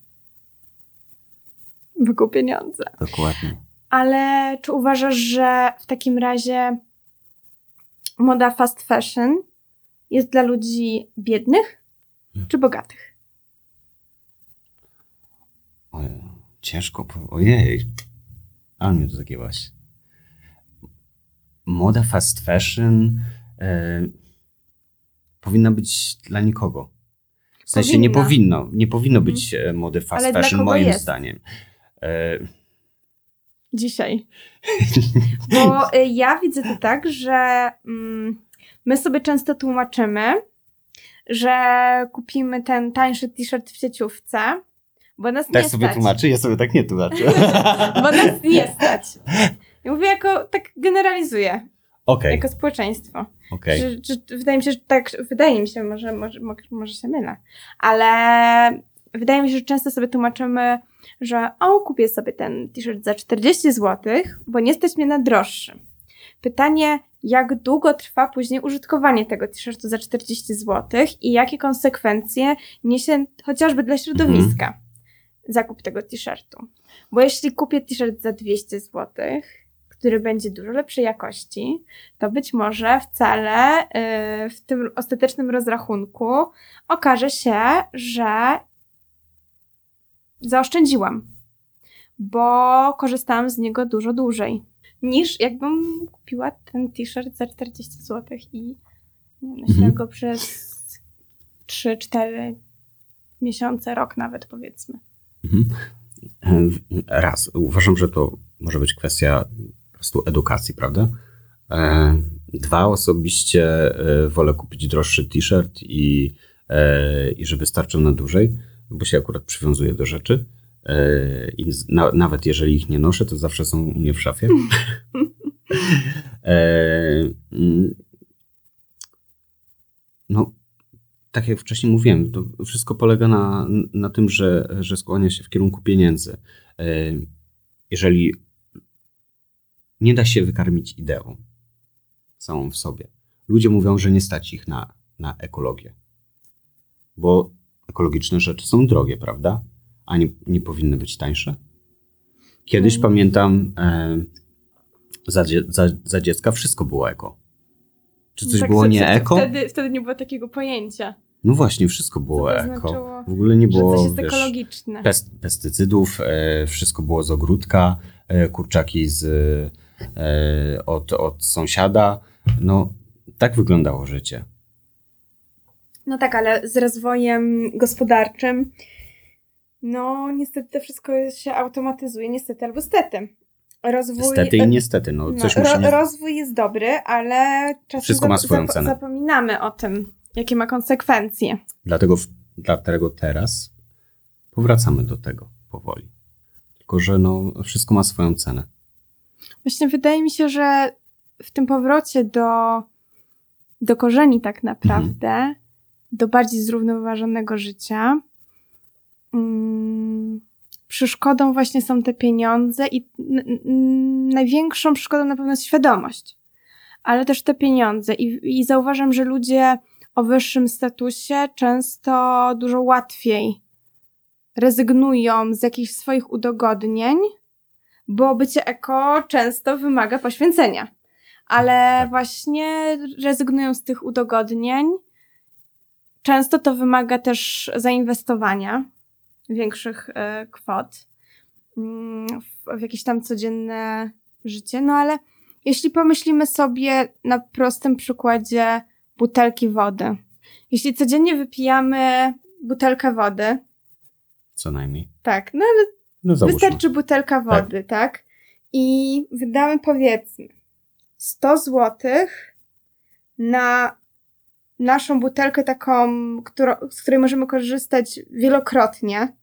Wokół pieniądze. dokładnie. Ale czy uważasz, że w takim razie moda fast fashion jest dla ludzi biednych Hmm. czy bogatych? Ojej, ciężko. Ojej, ale mnie to zagięłaś. Moda fast fashion e, powinna być dla nikogo. W sensie nie Powinna. powinno, nie powinno być e, mody fast Ale fashion, moim jest? zdaniem. E, Dzisiaj. Bo y, ja widzę to tak, że mm, my sobie często tłumaczymy, że kupimy ten tańszy t-shirt w sieciówce, bo nas tak nie sobie stać. tłumaczy? Ja sobie tak nie tłumaczę. Bo nas nie stać. Ja mówię jako, tak generalizuję, Okej, jako społeczeństwo. okej. Że, że, wydaje mi się, że tak, wydaje mi się, może, może, może, może się mylę, ale wydaje mi się, że często sobie tłumaczymy, że o, kupię sobie ten t-shirt za 40 zł, bo nie stać mnie na droższy. Pytanie, jak długo trwa później użytkowanie tego t-shirtu za 40 zł i jakie konsekwencje niesie chociażby dla środowiska zakup tego t-shirtu. Bo jeśli kupię t-shirt za 200 zł, który będzie dużo lepszej jakości, to być może wcale y, w tym ostatecznym rozrachunku okaże się, że zaoszczędziłam, bo korzystałam z niego dużo dłużej niż jakbym kupiła ten t-shirt za 40 zł i nosiła Mhm. go przez 3-4 miesiące, rok nawet powiedzmy. Mhm. E, Raz, uważam, że to może być kwestia po prostu edukacji, prawda? E, Dwa, osobiście e, wolę kupić droższy t-shirt i, i że wystarczył na dłużej, bo się akurat przywiązuję do rzeczy. E, I na, nawet jeżeli ich nie noszę, to zawsze są u mnie w szafie. E, mm, No, tak jak wcześniej mówiłem, to wszystko polega na, na tym, że, że skłania się w kierunku pieniędzy. E, Jeżeli nie da się wykarmić ideą samą w sobie, ludzie mówią, że nie stać ich na, na ekologię, bo ekologiczne rzeczy są drogie, prawda? A nie, nie powinny być tańsze. Kiedyś Mm. pamiętam, e, za, za, za dziecka wszystko było eko. Czy coś Tak było nie eko? Wtedy, wtedy nie było takiego pojęcia. No właśnie, wszystko było to eko. znaczyło? W ogóle nie że było jest wiesz, ekologiczne. pest, pestycydów, e, wszystko było z ogródka, e, kurczaki z, e, od, od sąsiada. No, tak wyglądało życie. No tak, ale z rozwojem gospodarczym, no niestety to wszystko się automatyzuje, niestety albo stety. Rozwój, Niestety i niestety, no, no, coś ro, musimy... rozwój jest dobry, ale czasem Wszystko ma swoją cenę. zapominamy o tym, jakie ma konsekwencje. Dlatego, dlatego teraz powracamy do tego powoli. Tylko, że no, wszystko ma swoją cenę. Właśnie wydaje mi się, że w tym powrocie do do korzeni tak naprawdę, do bardziej zrównoważonego życia. Mm, przeszkodą właśnie są te pieniądze i największą przeszkodą na pewno jest świadomość, ale też te pieniądze. I, I zauważam, że ludzie o wyższym statusie często dużo łatwiej rezygnują z jakichś swoich udogodnień, bo bycie eko często wymaga poświęcenia. Ale Tak. właśnie rezygnują z tych udogodnień. Często to wymaga też zainwestowania większych e, kwot mm, w, jakieś tam codzienne życie. No ale jeśli pomyślimy sobie na prostym przykładzie butelki wody. Jeśli codziennie wypijamy butelkę wody, Co najmniej. tak, no ale No wystarczy butelka wody, tak? I wydamy powiedzmy 100 złotych na naszą butelkę taką, którą, z której możemy korzystać wielokrotnie.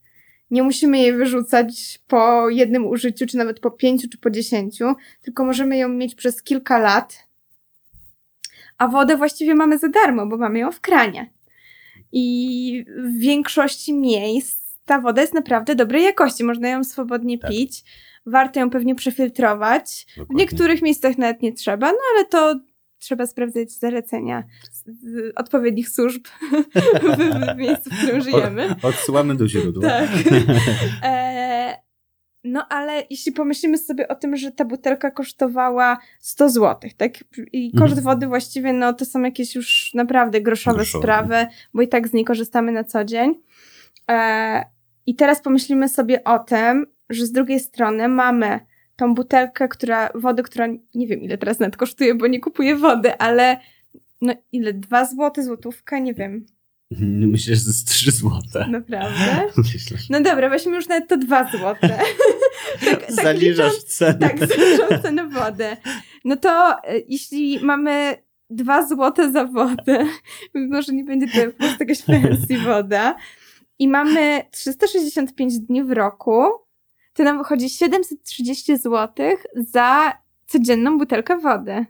Nie musimy jej wyrzucać po jednym użyciu, czy nawet po pięciu, czy po dziesięciu, tylko możemy ją mieć przez kilka lat. A wodę właściwie mamy za darmo, bo mamy ją w kranie. I w większości miejsc ta woda jest naprawdę dobrej jakości. Można ją swobodnie Tak. pić. Warto ją pewnie przefiltrować. W Dokładnie. niektórych miejscach nawet nie trzeba, no ale to trzeba sprawdzać zalecenia odpowiednich służb w, w miejscu, w którym żyjemy. Odsyłamy do źródła. Tak. E, no ale jeśli pomyślimy sobie o tym, że ta butelka kosztowała 100 zł, tak? I koszt Mhm. wody właściwie, no to są jakieś już naprawdę groszowe, Groszowe. sprawy, bo i tak z niej korzystamy na co dzień. E, I teraz pomyślimy sobie o tym, że z drugiej strony mamy tą butelkę, która, wody, która nie wiem ile teraz nawet kosztuje, bo nie kupuję wody, ale no ile? 2 zł, złotówka? Nie wiem. Myślę, że to jest 3 złote. Naprawdę? Myślę, że No dobra, weźmy już nawet to 2 złote. tak, tak zaniżasz licząc, cenę. tak, zaniżam cenę wody. No to e, jeśli mamy 2 złote za wodę, może nie będzie to po prostu jakaś fancy woda, i mamy 365 dni w roku, to nam wychodzi 730 zł za codzienną butelkę wody.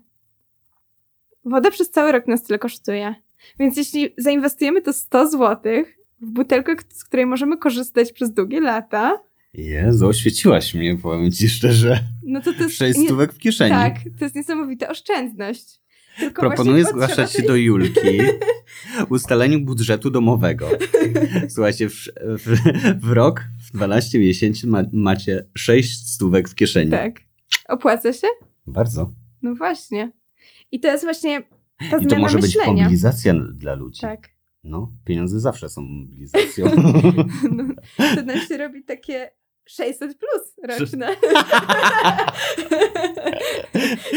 Woda przez cały rok nas tyle kosztuje. Więc jeśli zainwestujemy to 100 zł w butelkę, z której możemy korzystać przez długie lata, Jezu, oświeciłaś mnie, powiem ci szczerze. no to to jest... Sześć nie- stówek w kieszeni. Tak, to jest niesamowita oszczędność. Tylko Proponuję zgłaszać się do Julki ustaleniu budżetu domowego. Słuchajcie, w, w, w rok, 12 miesięcy ma, macie 6 stówek w kieszeni. Tak. Opłaca się? Bardzo. No właśnie. I to jest właśnie ta I to może być myślenia. mobilizacja dla ludzi. Tak. No, pieniądze zawsze są mobilizacją. No, to nam się robi takie 600 plus roczne.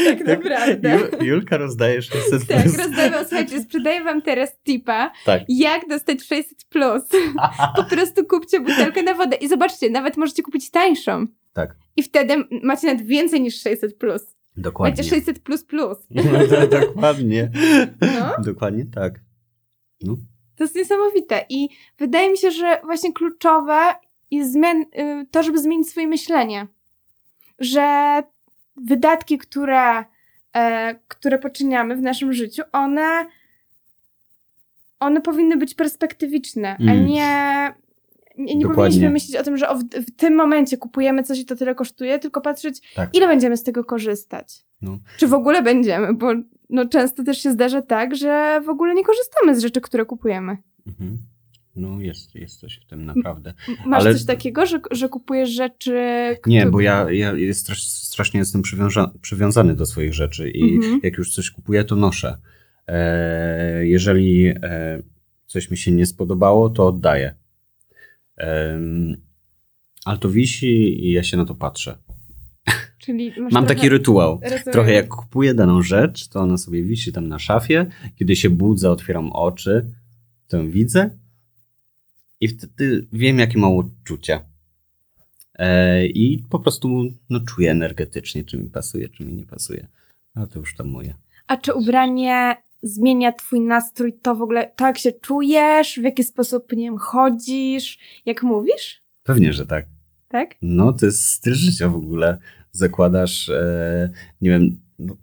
tak naprawdę. Ju- Julka rozdaje 600 Tak, plus. rozdaję, słuchajcie, sprzedaję wam teraz tipa, Tak. jak dostać 600 plus. Po prostu kupcie butelkę na wodę i zobaczcie, nawet możecie kupić tańszą. Tak, I wtedy macie nawet więcej niż 600 plus. dokładnie. Macie 600 plus plus. No, dokładnie. No. Dokładnie tak. No, To jest niesamowite. I wydaje mi się, że właśnie kluczowe zmian, y, to, żeby zmienić swoje myślenie. Że wydatki, które, e, które poczyniamy w naszym życiu, one, one powinny być perspektywiczne, a Mm. nie. Nie, nie Dokładnie. powinniśmy myśleć o tym, że o, w, w tym momencie kupujemy coś i to tyle kosztuje, tylko patrzeć, Tak. ile będziemy z tego korzystać. No. Czy w ogóle będziemy, bo no, często też się zdarza tak, że w ogóle nie korzystamy z rzeczy, które kupujemy. Mhm. No jest, jest coś w tym naprawdę. Masz Ale- coś takiego, że, że kupujesz rzeczy. Nie, któ- bo ja, ja strasz- strasznie jestem przywiąza- przywiązany do swoich rzeczy i Mhm. jak już coś kupuję, to noszę. E, jeżeli e, coś mi się nie spodobało, to oddaję. Em, ale to wisi i ja się na to patrzę. Mam taki rytuał. rozumiem. Trochę jak kupuję daną rzecz, to ona sobie wisi tam na szafie. Kiedy się budzę, otwieram oczy, to ją widzę i wtedy wiem, jakie mam uczucia. E, I po prostu no, czuję energetycznie, czy mi pasuje, czy mi nie pasuje. Ale to już tam moje. A czy ubranie zmienia twój nastrój, to w ogóle, to jak się czujesz, w jaki sposób, nie wiem, chodzisz, jak mówisz? Pewnie, że tak. Tak? No, to jest styl życia w ogóle. Zakładasz, e, nie wiem, no,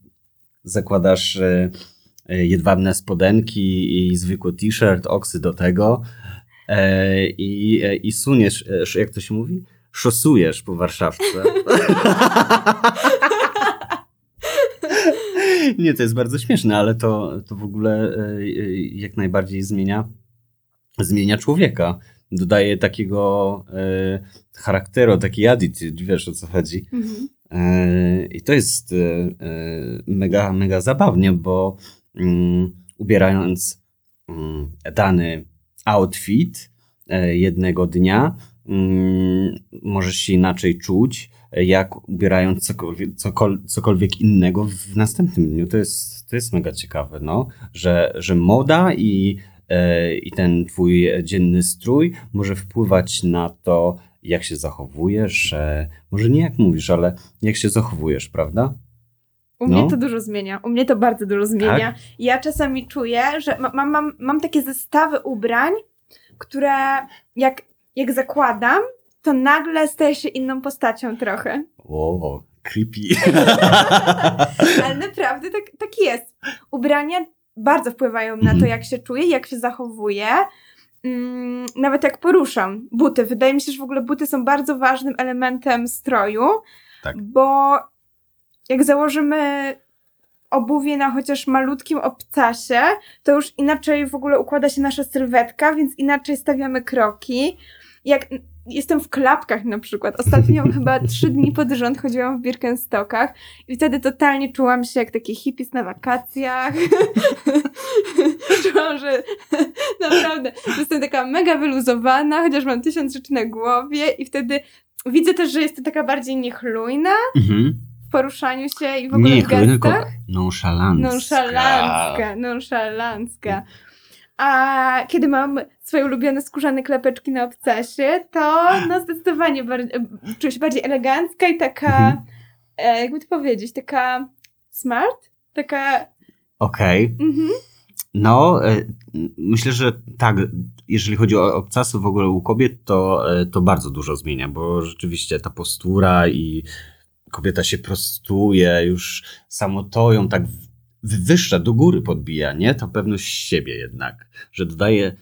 zakładasz e, e, jedwabne spodenki i zwykły t-shirt, oksy do tego i, e, i suniesz, e, jak to się mówi? Szosujesz po Warszawce. Nie, to jest bardzo śmieszne, ale to, to w ogóle e, e, jak najbardziej zmienia, zmienia człowieka. Dodaje takiego e, charakteru, taki attitude, wiesz o co chodzi. Mhm. E, I to jest e, e, mega, mega zabawnie, bo mm, ubierając mm, dany outfit e, jednego dnia, mm, możesz się inaczej czuć, e, jak ubierając cokolwiek, cokol, cokolwiek innego w następnym dniu. To jest, to jest mega ciekawe, no, że, że moda i, e, i ten twój dzienny strój może wpływać na to, jak się zachowujesz, może nie jak mówisz, ale jak się zachowujesz, prawda? U mnie No. to dużo zmienia. U mnie to bardzo dużo zmienia. Ja czasami czuję, że ma- mam, mam, mam takie zestawy ubrań, które jak, jak zakładam, to nagle staję się inną postacią trochę. O, creepy. Ale naprawdę tak, tak jest. Ubrania bardzo wpływają na to, Mhm. jak się czuję, jak się zachowuję. Mm, nawet jak poruszam. Buty. Wydaje mi się, że w ogóle buty są bardzo ważnym elementem stroju, Tak. bo jak założymy obuwie na chociaż malutkim obcasie, to już inaczej w ogóle układa się nasza sylwetka, więc inaczej stawiamy kroki. Jak jestem w klapkach na przykład. Ostatnio chyba trzy dni pod rząd chodziłam w Birkenstockach i wtedy totalnie czułam się jak taki hippies na wakacjach. czułam, że naprawdę jestem taka mega wyluzowana, chociaż mam tysiąc rzeczy na głowie i wtedy widzę też, że jestem taka bardziej niechlujna Mhm. W poruszaniu się i w ogóle Nie, w gestach. nonszalancka. Nonszalancka, nonszalancka. A kiedy mam swoje ulubione skórzane klepeczki na obcasie, to no zdecydowanie bardziej, czuję się bardziej elegancka i taka, Mhm. e, jakby to powiedzieć, taka smart? Taka, Okej. mhm. No, e, myślę, że tak, jeżeli chodzi o obcasy w ogóle u kobiet, to, e, to bardzo dużo zmienia, bo rzeczywiście ta postura i kobieta się prostuje, już samo to ją tak w- wywyższa, do góry podbija, nie? Ta pewność siebie jednak, że dodaje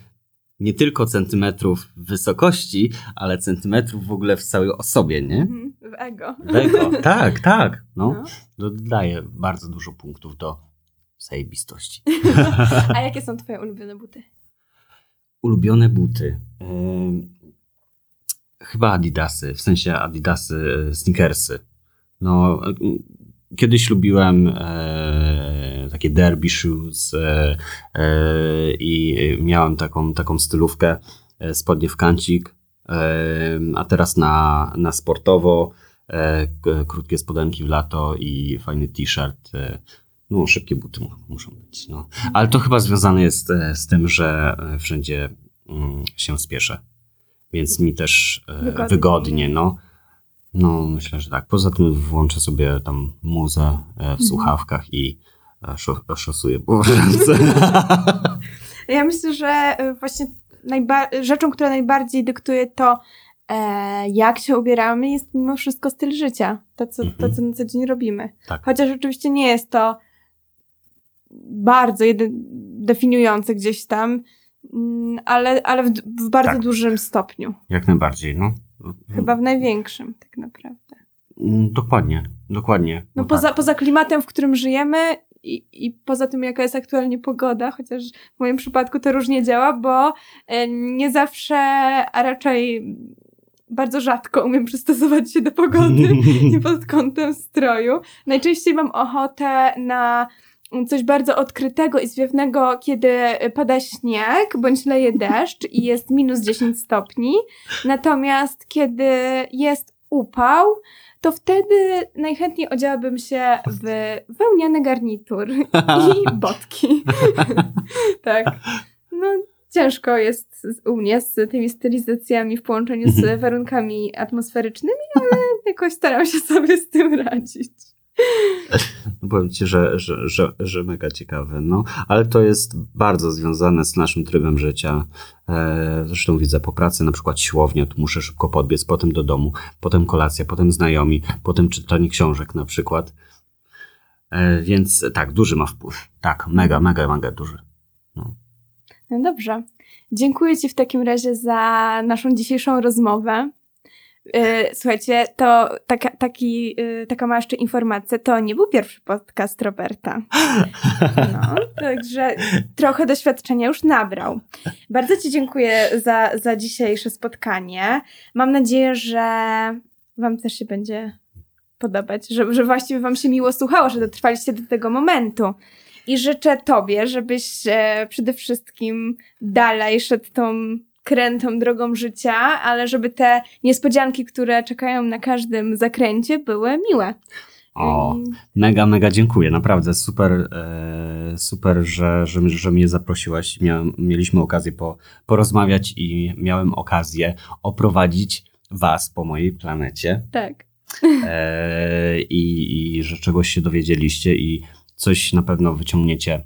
nie tylko centymetrów wysokości, ale centymetrów w ogóle w całej osobie, nie? Mhm. w ego. Tego. Tak, tak. No, No. to dodaje bardzo dużo punktów do zajebistości. A jakie są twoje ulubione buty? Ulubione buty. Chyba Adidasy, w sensie Adidasy, e, sneakersy. No, kiedyś lubiłem e, takie derby shoes e, e, i miałem taką, taką stylówkę, e, spodnie w kancik, e, a teraz na, na sportowo, e, krótkie spodenki w lato i fajny t-shirt. No, szybkie buty mu- muszą być. No. Ale to chyba związane jest z tym, że wszędzie mm, się spieszę. Więc mi też Wygodnie. wygodnie. no. No, myślę, że tak. Poza tym włączę sobie tam muzę e, w Mhm. słuchawkach i e, szo- szosuję po ręce. Ja myślę, że właśnie rzeczą, która najbardziej dyktuje to, e, jak się ubieramy, jest mimo wszystko styl życia. To co, to, Mhm. co na co dzień robimy. Tak. Chociaż oczywiście nie jest to bardzo definiujące gdzieś tam, mm, ale, ale w, w bardzo Tak. dużym stopniu. Jak najbardziej, no. Chyba w największym, tak naprawdę. Mm, Dokładnie, dokładnie. No, tak. poza, poza klimatem, w którym żyjemy i, i poza tym, jaka jest aktualnie pogoda, chociaż w moim przypadku to różnie działa, bo e, nie zawsze, a raczej bardzo rzadko umiem przystosować się do pogody i pod kątem stroju. Najczęściej mam ochotę na coś bardzo odkrytego i zwiewnego, kiedy pada śnieg bądź leje deszcz i jest minus 10 stopni. Natomiast kiedy jest upał, to wtedy najchętniej odziałabym się w wełniany garnitur i botki. tak. No, ciężko jest u mnie z tymi stylizacjami w połączeniu z Mhm. warunkami atmosferycznymi, ale jakoś staram się sobie z tym radzić. No powiem ci, że, że, że, że mega ciekawe, no. Ale to jest bardzo związane z naszym trybem życia. E, zresztą widzę po pracy, na przykład siłownia, tu muszę szybko podbiec, potem do domu, potem kolacja, potem znajomi, potem czytanie książek na przykład. E, więc tak, duży ma wpływ. Tak, mega, mega, mega duży. No dobrze. Dziękuję Ci w takim razie za naszą dzisiejszą rozmowę. Yy, Słuchajcie, to taka, taki, yy, taka mała jeszcze informacja, to nie był pierwszy podcast Roberta. No, także trochę doświadczenia już nabrał. Bardzo Ci dziękuję za, za dzisiejsze spotkanie. Mam nadzieję, że Wam też się będzie podobać, że, że właściwie Wam się miło słuchało, że dotrwaliście do tego momentu. I życzę Tobie, żebyś e, przede wszystkim dalej szedł tą krętą drogą życia, ale żeby te niespodzianki, które czekają na każdym zakręcie, były miłe. O, mega, mega dziękuję. Naprawdę super, e, super, że, że, że mnie zaprosiłaś. Miałem, mieliśmy okazję po, porozmawiać i miałem okazję oprowadzić Was po mojej planecie. tak. e, i, i że czegoś się dowiedzieliście i coś na pewno wyciągniecie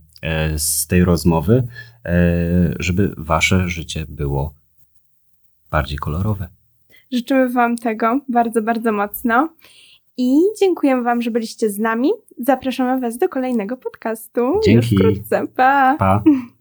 z tej rozmowy, e, żeby wasze życie było bardziej kolorowe. Życzymy Wam tego bardzo, bardzo mocno. I dziękujemy Wam, że byliście z nami. Zapraszamy Was do kolejnego podcastu. Dzięki. Już wkrótce. Pa! Pa!